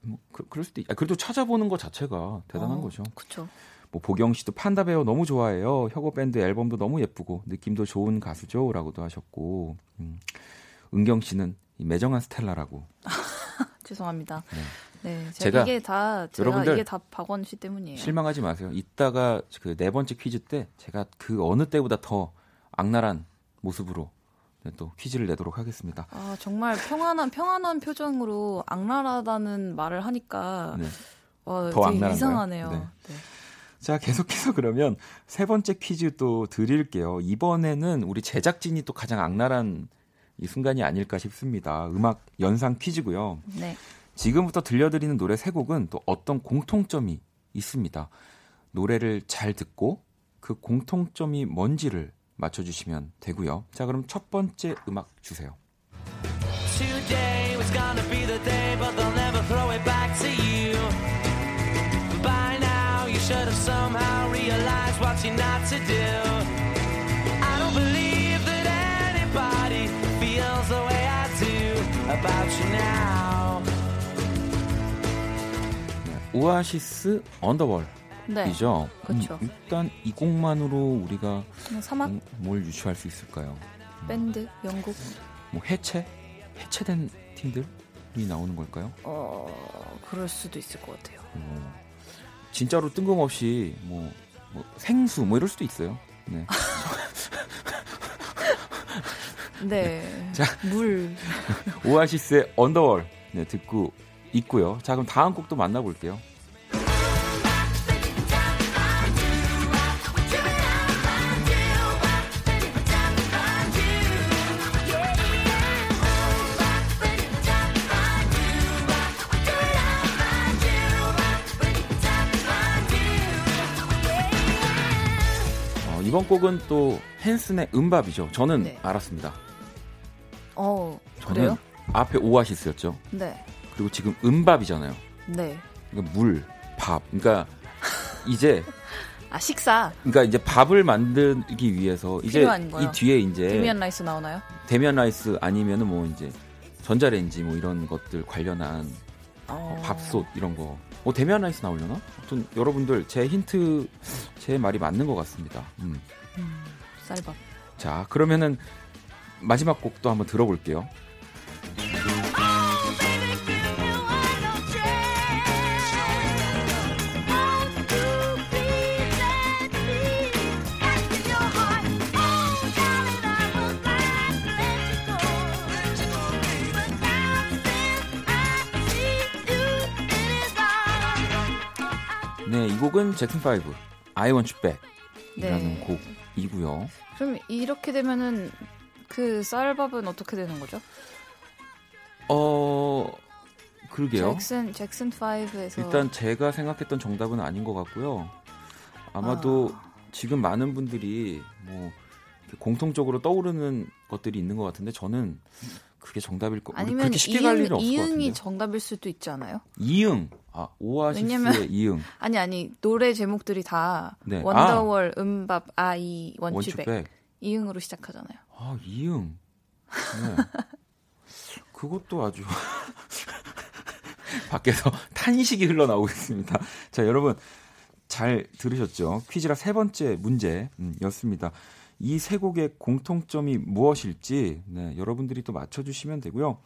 뭐 그, 럴 수도 있. 아, 그래도 찾아보는 것 자체가 대단한 어, 거죠. 그쵸. 뭐 보경 씨도 판다 배우 너무 좋아해요. 혁오 밴드 앨범도 너무 예쁘고 느낌도 좋은 가수죠라고도 하셨고 음. 은경 씨는 이 매정한 스텔라라고. 죄송합니다. 네. 네. 제가, 제가- 이게 다, 제가 여러분들 이게 다 박원 씨 때문이에요. 실망하지 마세요. 이따가 그 네 번째 퀴즈 때 제가 그 어느 때보다 더 악랄한 모습으로 네, 또 퀴즈를 내도록 하겠습니다. 아, 정말 평안한, 평안한 표정으로 악랄하다는 말을 하니까, 네. 와, 더 악랄한가요? 이상하네요. 네. 네. 자, 계속해서 그러면 세 번째 퀴즈 또 드릴게요. 이번에는 우리 제작진이 또 가장 악랄한 이 순간이 아닐까 싶습니다. 음악 연상 퀴즈고요. 네. 지금부터 들려드리는 노래 세 곡은 또 어떤 공통점이 있습니다. 노래를 잘 듣고 그 공통점이 뭔지를 맞춰주시면 되고요. 자, 그럼 첫 번째 음악 주세요. Should have somehow realized what you're not to do. I don't believe that anybody feels the way I do about you now. 네, 오아시스 언더월이죠. 네. 그쵸. 음, 일단 이 곡만으로 우리가 사막 음, 뭘 유추할 수 있을까요? 밴드, 영국. 뭐 해체? 해체된 팀들이 나오는 걸까요? 어, 그럴 수도 있을 것 같아요. 어, 진짜로 뜬금없이 뭐, 뭐 생수 뭐 이럴 수도 있어요. 네. 네. 자. 물. 오아시스의 언더월 네, 듣고 있고요. 자 그럼 다음 곡도 만나볼게요. 이번 곡은 또 헨슨의 음밥이죠. 저는 네. 알았습니다. 어, 저는 그래요? 앞에 오아시스였죠. 네. 그리고 지금 MMMBop이잖아요. 네. 그러니까 물, 밥. 그러니까 이제 아, 식사. 그러니까 이제 밥을 만들기 위해서 이제. 이 뒤에 이제 데미안 라이스 나오나요? 데미안 라이스 아니면은 뭐 이제 전자레인지 뭐 이런 것들 관련한 어. 밥솥 이런 거 어, 데미안 라이스 나오려나? 아무튼 여러분들 제 힌트 제 말이 맞는 것 같습니다. 음. 쌀밥. 자 그러면은 마지막 곡도 한번 들어볼게요. 잭슨 5 I Want You Back이라는 네. 곡이고요. 그럼 이렇게 되면은 그 쌀밥은 어떻게 되는 거죠? 어 그러게요. 잭슨 잭슨 5에서 일단 제가 생각했던 정답은 아닌 것 같고요. 아마도 아. 지금 많은 분들이 뭐 공통적으로 떠오르는 것들이 있는 것 같은데 저는 그게 정답일 거. 아니면 그렇게 쉽게 갈 일은 이응, 없을 것 같은데. 이응이 정답일 수도 있지 않아요? 이응. 아 오아시스의 왜냐면- 이응. 아니 아니 노래 제목들이 다 네. 원더월 음밥 아이 원추백 원추백. 이응으로 시작하잖아요. 아 이응. 네. 그것도 아주 밖에서 탄식이 흘러나오고 있습니다. 자 여러분 잘 들으셨죠? 퀴즈라 세 번째 문제였습니다. 이 세 곡의 공통점이 무엇일지 네, 여러분들이 또 맞춰주시면 되고요.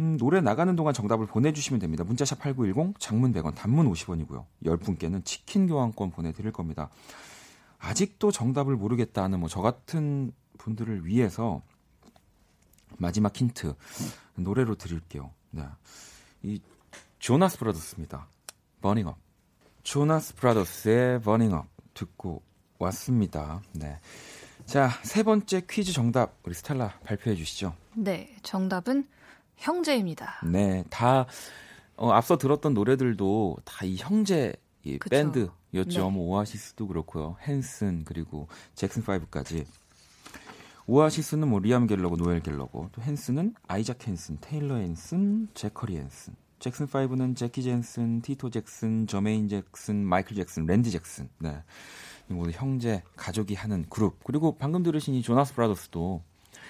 음, 노래 나가는 동안 정답을 보내주시면 됩니다. 문자샵 8910, 장문 100원, 단문 50원이고요. 10분께는 치킨 교환권 보내드릴 겁니다. 아직도 정답을 모르겠다는 뭐 저 같은 분들을 위해서 마지막 힌트 노래로 드릴게요. 네. 이 조나스 브라더스입니다. Burnin' Up. 조나스 브라더스의 Burnin' Up 듣고 왔습니다. 네. 자, 세 번째 퀴즈 정답 우리 스텔라 발표해 주시죠. 네, 정답은 형제입니다. 네, 다 어, 앞서 들었던 노래들도 다 이 형제 이 그쵸. 밴드였죠. 네. 뭐 오아시스도 그렇고요. 헨슨 그리고 잭슨 5까지. 오아시스는 뭐 리암 갤러거 노엘 갤러고 또 헨슨은 아이작 헨슨, 테일러 헨슨, 제커리 헨슨. 잭슨 5는 재키 잭슨, 티토 잭슨, 저메인 잭슨, 마이클 잭슨, 랜디 잭슨. 네. 이 모두 형제, 가족이 하는 그룹. 그리고 방금 들으신 이 조나스 브라더스도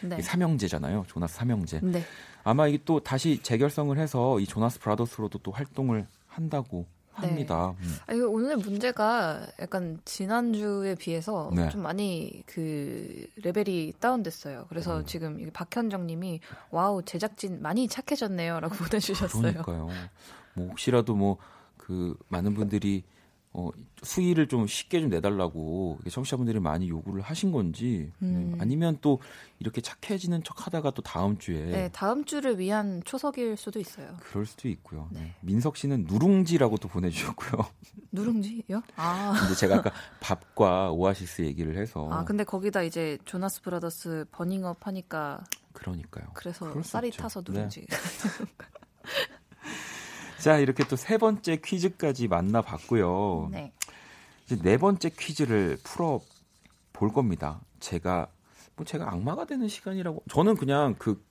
네. 이 삼형제잖아요. 조나스 삼형제. 네. 아마 이게 또 다시 재결성을 해서 이 조나스 브라더스로도 또 활동을 한다고 네. 합니다. 음. 아, 이거 오늘 문제가 약간 지난주에 비해서 네. 좀 많이 그 레벨이 다운됐어요. 그래서 음. 지금 박현정 님이 와우, 제작진 많이 착해졌네요. 라고 보내주셨어요. 그러니까요. 뭐 혹시라도 뭐 그 많은 분들이 어, 수위를 좀 쉽게 좀 내달라고 청취자분들이 많이 요구를 하신 건지 음. 네. 아니면 또 이렇게 착해지는 척 하다가 또 다음 주에 네, 다음 주를 위한 초석일 수도 있어요. 그럴 수도 있고요. 네. 민석 씨는 누룽지라고 또 보내주셨고요. 누룽지요? 아. 근데 제가 아까 밥과 오아시스 얘기를 해서 아, 근데 거기다 이제 조나스 브라더스 버닝업 하니까 그러니까요. 그래서 쌀이 있죠. 타서 네. 누룽지. 자, 이렇게 또 세 번째 퀴즈까지 만나봤고요. 네. 이제 네 번째 퀴즈를 풀어 볼 겁니다. 제가 뭐 제가 악마가 되는 시간이라고 저는 그냥 그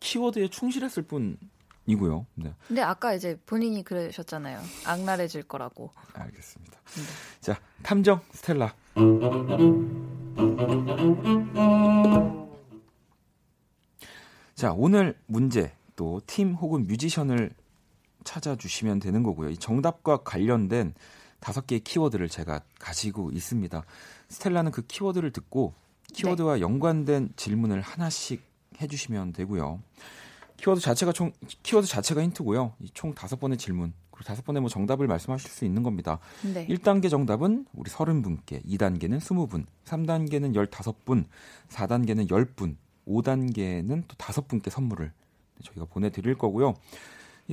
키워드에 충실했을 뿐이고요. 네, 근데 아까 이제 본인이 그러셨잖아요. 악랄해질 거라고. 알겠습니다. 네. 자, 탐정 스텔라. 자, 오늘 문제 또 팀 혹은 뮤지션을 찾아주시면 되는 거고요. 이 정답과 관련된 다섯 개의 키워드를 제가 가지고 있습니다. 스텔라는 그 키워드를 듣고 키워드와 연관된 질문을 하나씩 해주시면 되고요. 키워드 자체가 총 키워드 자체가 힌트고요. 이총 다섯 번의 질문 그리고 다섯 번의 뭐 정답을 말씀하실 수 있는 겁니다. 네. 1단계 정답은 우리 30분께, 2단계는 20분, 3단계는 15분, 4단계는 10분, 5단계는 또 5분께 선물을 저희가 보내드릴 거고요.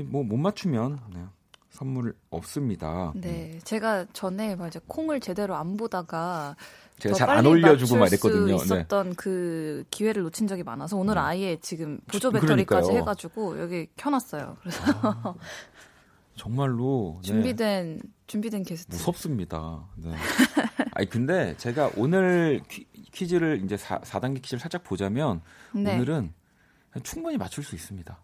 이뭐못 맞추면 네, 선물 없습니다. 네, 제가 전에 맞아 콩을 제대로 안 보다가 제가 더잘안 올려주고 말했거든요. 수 네. 있었던 그 기회를 놓친 적이 많아서 오늘 네. 아예 지금 보조 그- 배터리까지 그러니까요. 해가지고 여기 켜놨어요. 그래서 정말로 네, 준비된 준비된 게스트. 무섭습니다. 네. 아니 근데 제가 오늘 퀴, 퀴즈를 이제 4, 4단계 퀴즈를 살짝 보자면 네. 오늘은 충분히 맞출 수 있습니다.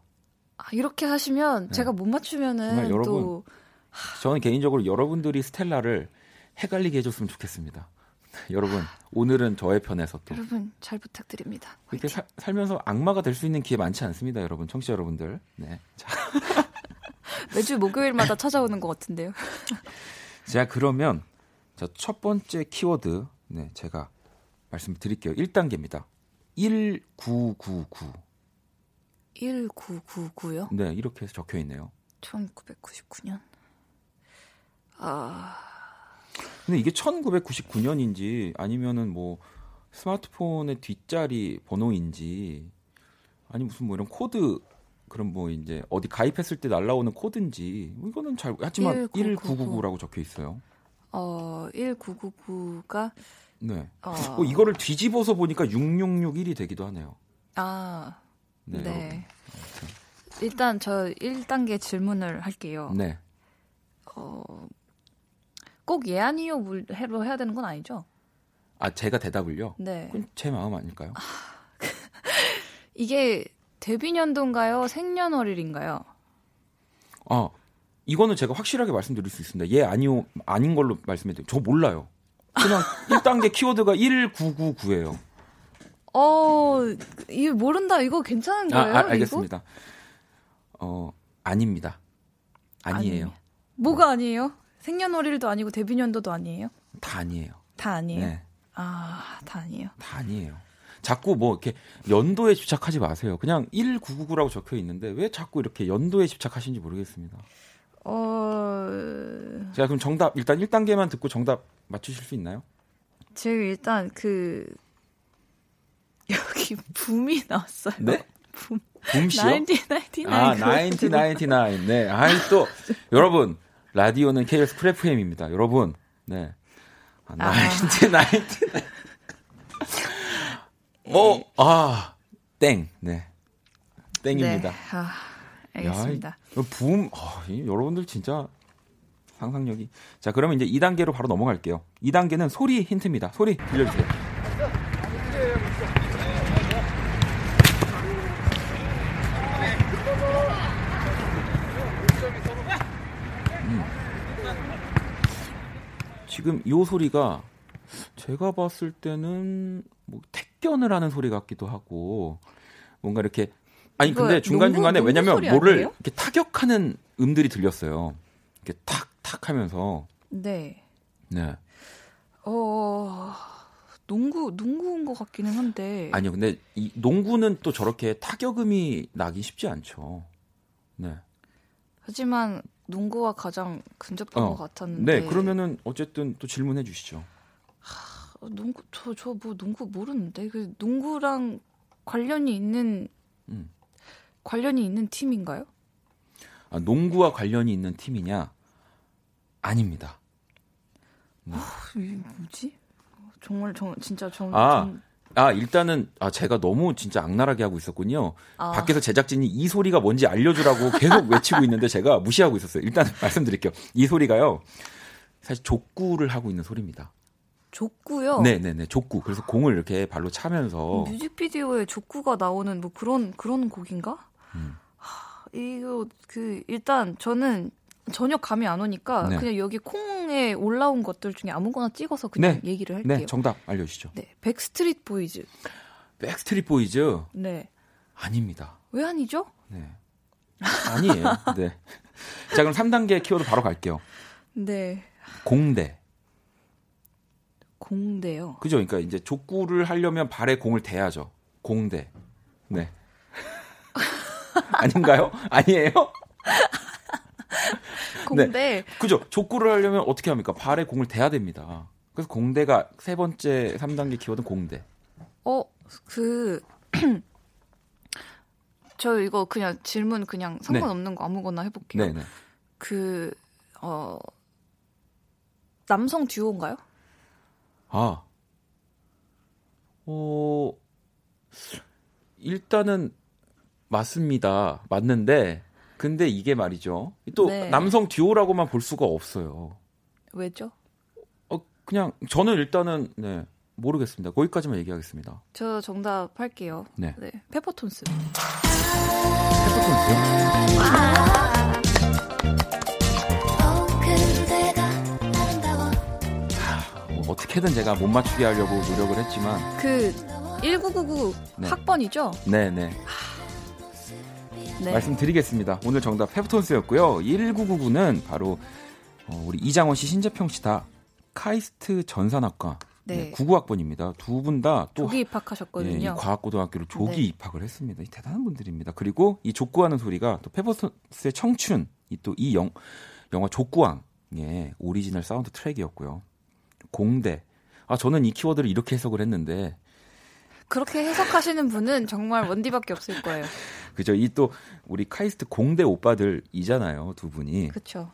아, 이렇게 하시면 네. 제가 못 맞추면은 여러분, 또 저는 개인적으로 여러분들이 스텔라를 헷갈리게 해줬으면 좋겠습니다. 여러분 오늘은 저의 편에서 또 여러분 잘 부탁드립니다. 이렇게 사- 살면서 악마가 될 수 있는 기회 많지 않습니다, 여러분 청취자 여러분들. 네, 자, 매주 목요일마다 찾아오는 것 같은데요. 자, 그러면 자, 첫 번째 키워드 네, 제가 말씀드릴게요. 1단계입니다. 1999. 1999요? 네, 이렇게 해서 적혀 있네요. 1999년. 아, 근데 이게 1999년인지 아니면은 뭐 스마트폰의 뒷자리 번호인지 아니 무슨 뭐 이런 코드 그런 뭐 이제 어디 가입했을 때 날라오는 코드인지 뭐 이거는 잘 하지만 1999. 1999 라고 적혀 있어요. 어, 1999가 네. 어, 어, 이거를 뒤집어서 보니까 6661이 되기도 하네요. 아, 네. 네. 일단 저 1단계 질문을 할게요. 네. 어, 꼭 예안이요 물해로 해야 되는 건 아니죠? 아, 제가 대답을요? 네. 그건 제 마음 아닐까요? 이게 데뷔 년도인가요? 생년월일인가요? 아, 이거는 제가 확실하게 말씀드릴 수 있습니다. 예, 아니요, 아닌 걸로 말씀해 드릴게요. 저 몰라요. 그냥 1단계 키워드가 1999예요. 어, 이거 모른다. 이거 괜찮은 아, 거예요? 아, 알겠습니다. 어, 아닙니다. 아니에요. 아니에요. 뭐가 아니에요? 생년월일도 아니고 데뷔 년도도 아니에요? 다 아니에요. 다 아니에요. 네. 아, 다 아니에요. 다 아니에요. 자꾸 뭐 이렇게 연도에 집착하지 마세요. 그냥 1999라고 적혀 있는데 왜 자꾸 이렇게 연도에 집착하시는지 모르겠습니다. 어, 제가 그럼 정답 일단 1단계만 듣고 정답 맞추실 수 있나요? 제가 일단 그 여기 붐이 나왔어요. 네? 붐. 붐 씨요? 1999. 아, 1999. 네. 아이, 또, 여러분, 라디오는 KBS 쿨 FM입니다. 여러분, 네. 아, 아. 1999. 어, 아, 땡. 네. 땡입니다. 네. 아, 알겠습니다. 야, 이 붐, 아, 이 여러분들 진짜 상상력이. 자, 그러면 이제 2단계로 바로 넘어갈게요. 2단계는 소리 힌트입니다. 소리 들려주세요. 지금 이 소리가 제가 봤을 때는 뭐 택견을 하는 소리 같기도 하고 뭔가 이렇게 아니 근데 중간 중간에 왜냐면 뭐를? 이렇게 타격하는 음들이 들렸어요. 이렇게 탁탁 하면서 네. 네 어, 농구, 농구인 것 같기는 한데. 아니요 근데 이 농구는 또 저렇게 타격음이 나기 쉽지 않죠. 네. 하지만 농구와 가장 근접한 어. 것 같았는데. 네 그러면은 어쨌든 또 질문해 주시죠. 어, 농구, 저, 저 뭐 농구 모르는데. 그 농구랑 관련이 있는, 음. 관련이 있는 팀인가요? 아, 농구와 관련이 있는 팀이냐? 아닙니다. 어, 이게 뭐지? 정말, 정, 진짜 정, 아, 정- 아 일단은 아 제가 너무 진짜 악랄하게 하고 있었군요. 아. 밖에서 제작진이 이 소리가 뭔지 알려주라고 계속 외치고 있는데 제가 무시하고 있었어요. 일단 말씀드릴게요. 이 소리가요. 사실 족구를 하고 있는 소리입니다. 족구요? 네네네 족구. 그래서 공을 이렇게 발로 차면서 뮤직비디오에 족구가 나오는 뭐 그런, 그런 곡인가? 음. 하, 이거, 그, 일단 저는 전혀 감이 안 오니까 네. 그냥 여기 콩에 올라온 것들 중에 아무거나 찍어서 그냥 네. 얘기를 할게요. 네 정답 알려주시죠. 네, 백스트리트 보이즈. 백스트리트 보이즈 네. 아닙니다. 왜 아니죠? 네 아니에요. 네. 자 그럼 3단계 키워드 바로 갈게요. 네. 공대. 공대요. 그죠? 그러니까 이제 족구를 하려면 발에 공을 대야죠. 공대. 네. 아닌가요? 아니에요? 공대. 그죠? 족구를 하려면 어떻게 합니까? 발에 공을 대야 됩니다. 그래서 공대가 세 번째 3단계 키워드는 공대. 어, 그, 저 이거 그냥 질문 그냥 상관없는 거 아무거나 해볼게요. 네네. 그, 어, 남성 듀오인가요? 아. 어, 일단은 맞습니다. 맞는데, 근데 이게 말이죠. 또 네. 남성 듀오라고만 볼 수가 없어요. 왜죠? 어, 그냥 저는 일단은 네, 모르겠습니다. 거기까지만 얘기하겠습니다. 저 정답 할게요. 네. 페퍼톤스. 뭐 어떻게든 제가 못 맞추게 하려고 노력을 했지만 그, 1999 네. 학번이죠? 네 네 네. 말씀드리겠습니다. 오늘 정답 페프톤스였고요. 1999는 바로 어, 우리 이장원 씨, 신재평 씨 다 카이스트 전산학과 네. 네, 99학번입니다. 두 분 다 또 조기 예, 입학하셨거든요. 이 과학고등학교로 조기 네. 입학을 했습니다. 이 대단한 분들입니다. 그리고 이 족구하는 소리가 또 페퍼톤스의 청춘, 이또이 영화 족구왕의 오리지널 사운드 트랙이었고요. 공대. 아 저는 이 키워드를 이렇게 해석을 했는데 그렇게 해석하시는 분은 정말 원디밖에 없을 거예요. 그죠? 이 또 우리 카이스트 공대 오빠들이잖아요, 두 분이. 그렇죠.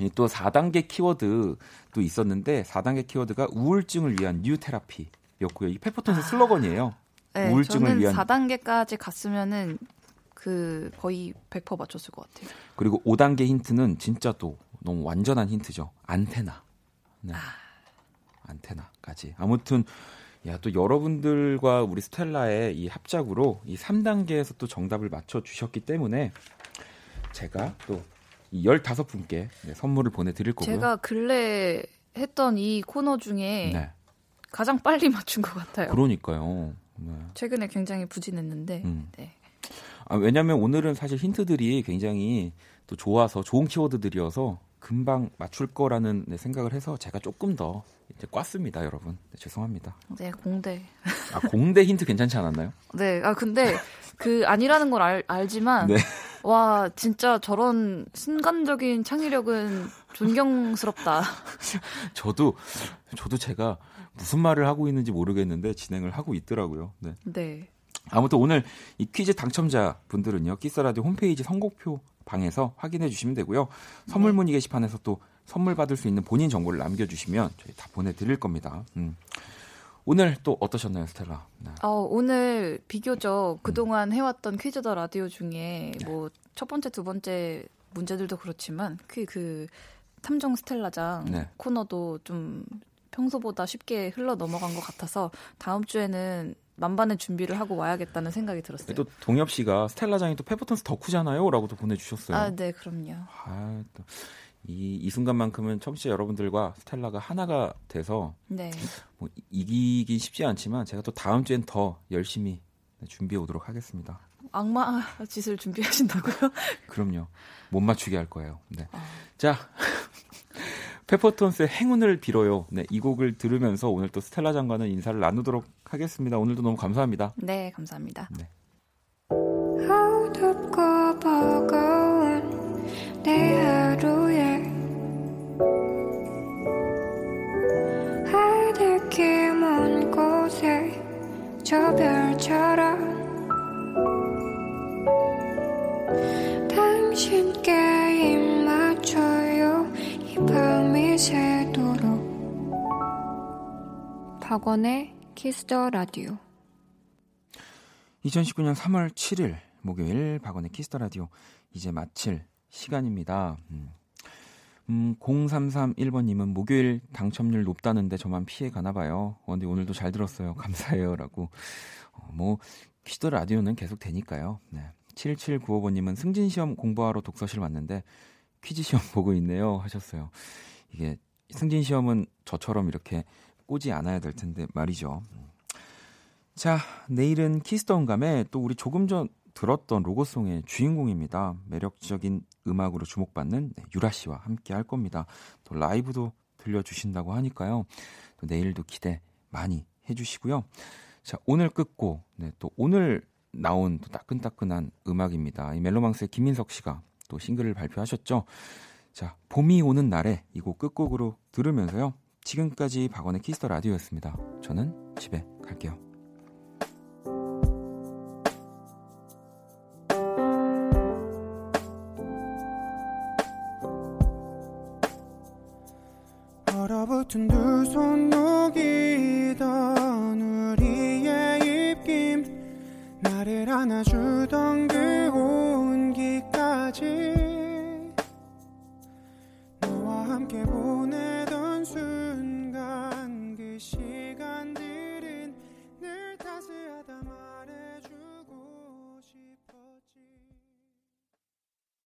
이또 4단계 키워드 도 있었는데 4단계 키워드가 우울증을 위한 new therapy였고요. 이 페퍼톤스 슬로건이에요. 네, 우울증을 저는 위한 4단계까지 갔으면은 그 거의 100% 맞췄을 것 같아요. 그리고 5단계 힌트는 진짜 또 너무 완전한 힌트죠. 안테나. 네. 안테나까지. 아무튼 야, 또 여러분들과 우리 스텔라의 이 합작으로 이 3단계에서 또 정답을 맞춰 주셨기 때문에 제가 또이 15분께 네, 선물을 보내 드릴 거고요. 제가 근래 했던 이 코너 중에 네. 가장 빨리 맞춘 것 같아요. 그러니까요. 네. 최근에 굉장히 부진했는데. 음. 네. 아, 왜냐면 오늘은 사실 힌트들이 굉장히 또 좋아서 좋은 키워드들이어서 금방 맞출 거라는 네, 생각을 해서 제가 조금 더 이제 꽈습니다, 여러분. 네, 죄송합니다. 네, 공대. 아, 공대 힌트 괜찮지 않았나요? 네, 아 근데 그 아니라는 걸 알, 알지만 네. 와 진짜 저런 순간적인 창의력은 존경스럽다. 저도 저도 제가 무슨 말을 하고 있는지 모르겠는데 진행을 하고 있더라고요. 네. 네, 아무튼 오늘 이 퀴즈 당첨자 분들은요. 키스라디오 홈페이지 선곡표 방에서 확인해 주시면 되고요. 선물 문의 게시판에서 또 선물 받을 수 있는 본인 정보를 남겨 주시면 저희 다 보내 드릴 겁니다. 음. 오늘 또 어떠셨나요, 스텔라? 네. 어, 오늘 비교적 그동안 해왔던 퀴즈 더 라디오 중에 뭐 첫 번째, 두 번째 문제들도 그렇지만 그, 그 탐정 스텔라장 네. 코너도 좀 평소보다 쉽게 흘러 넘어간 것 같아서 다음 주에는 만반의 준비를 하고 와야겠다는 생각이 들었어요. 또 동엽 씨가 스텔라장이 또 페퍼톤스 덕후잖아요,라고도 보내주셨어요. 아, 네, 그럼요. 아, 또 이, 이 순간만큼은 청취자 여러분들과 스텔라가 하나가 돼서 네. 뭐 이- 이기긴 쉽지 않지만 제가 또 다음 주엔 더 열심히 준비해 오도록 하겠습니다. 악마 짓을 준비하신다고요? 그럼요. 못 맞추게 할 거예요. 네. 아. 자. 페퍼톤스의 행운을 빌어요. 네, 이 곡을 들으면서 오늘 또 스텔라 장관은 인사를 나누도록 하겠습니다. 오늘도 너무 감사합니다. 네, 감사합니다. 어둡고 버거운 내 하루에 하늘길 먼 곳에 저 별처럼 당신께 박원의 키스 더 라디오 2019년 3월 7일 목요일 박원의 키스 더 라디오 이제 마칠 시간입니다. 음. 음, 0331번님은 목요일 당첨률 높다는데 저만 피해 가나 봐요. 어, 근데 오늘도 잘 들었어요. 감사해요라고. 어, 뭐 키스 더 라디오는 계속 되니까요. 네. 7795번님은 승진 시험 공부하러 독서실 왔는데 퀴즈 시험 보고 있네요 하셨어요. 이게 승진 시험은 저처럼 이렇게 꼬지 않아야 될 텐데 말이죠. 자, 내일은 키스톤 감에 또 우리 조금 전 들었던 로고송의 주인공입니다. 매력적인 음악으로 주목받는 네, 유라 씨와 함께 할 겁니다. 또 라이브도 들려주신다고 하니까요. 또 내일도 기대 많이 해주시고요. 자, 오늘 끝곡, 네, 또 오늘 나온 또 따끈따끈한 음악입니다. 이 멜로망스의 김민석 씨가 또 싱글을 발표하셨죠. 자, 봄이 오는 날에 이 곡 끝곡으로 들으면서요. 지금까지 박원의 키스 더 라디오였습니다. 저는 집에 갈게요. 얼어붙은 두 손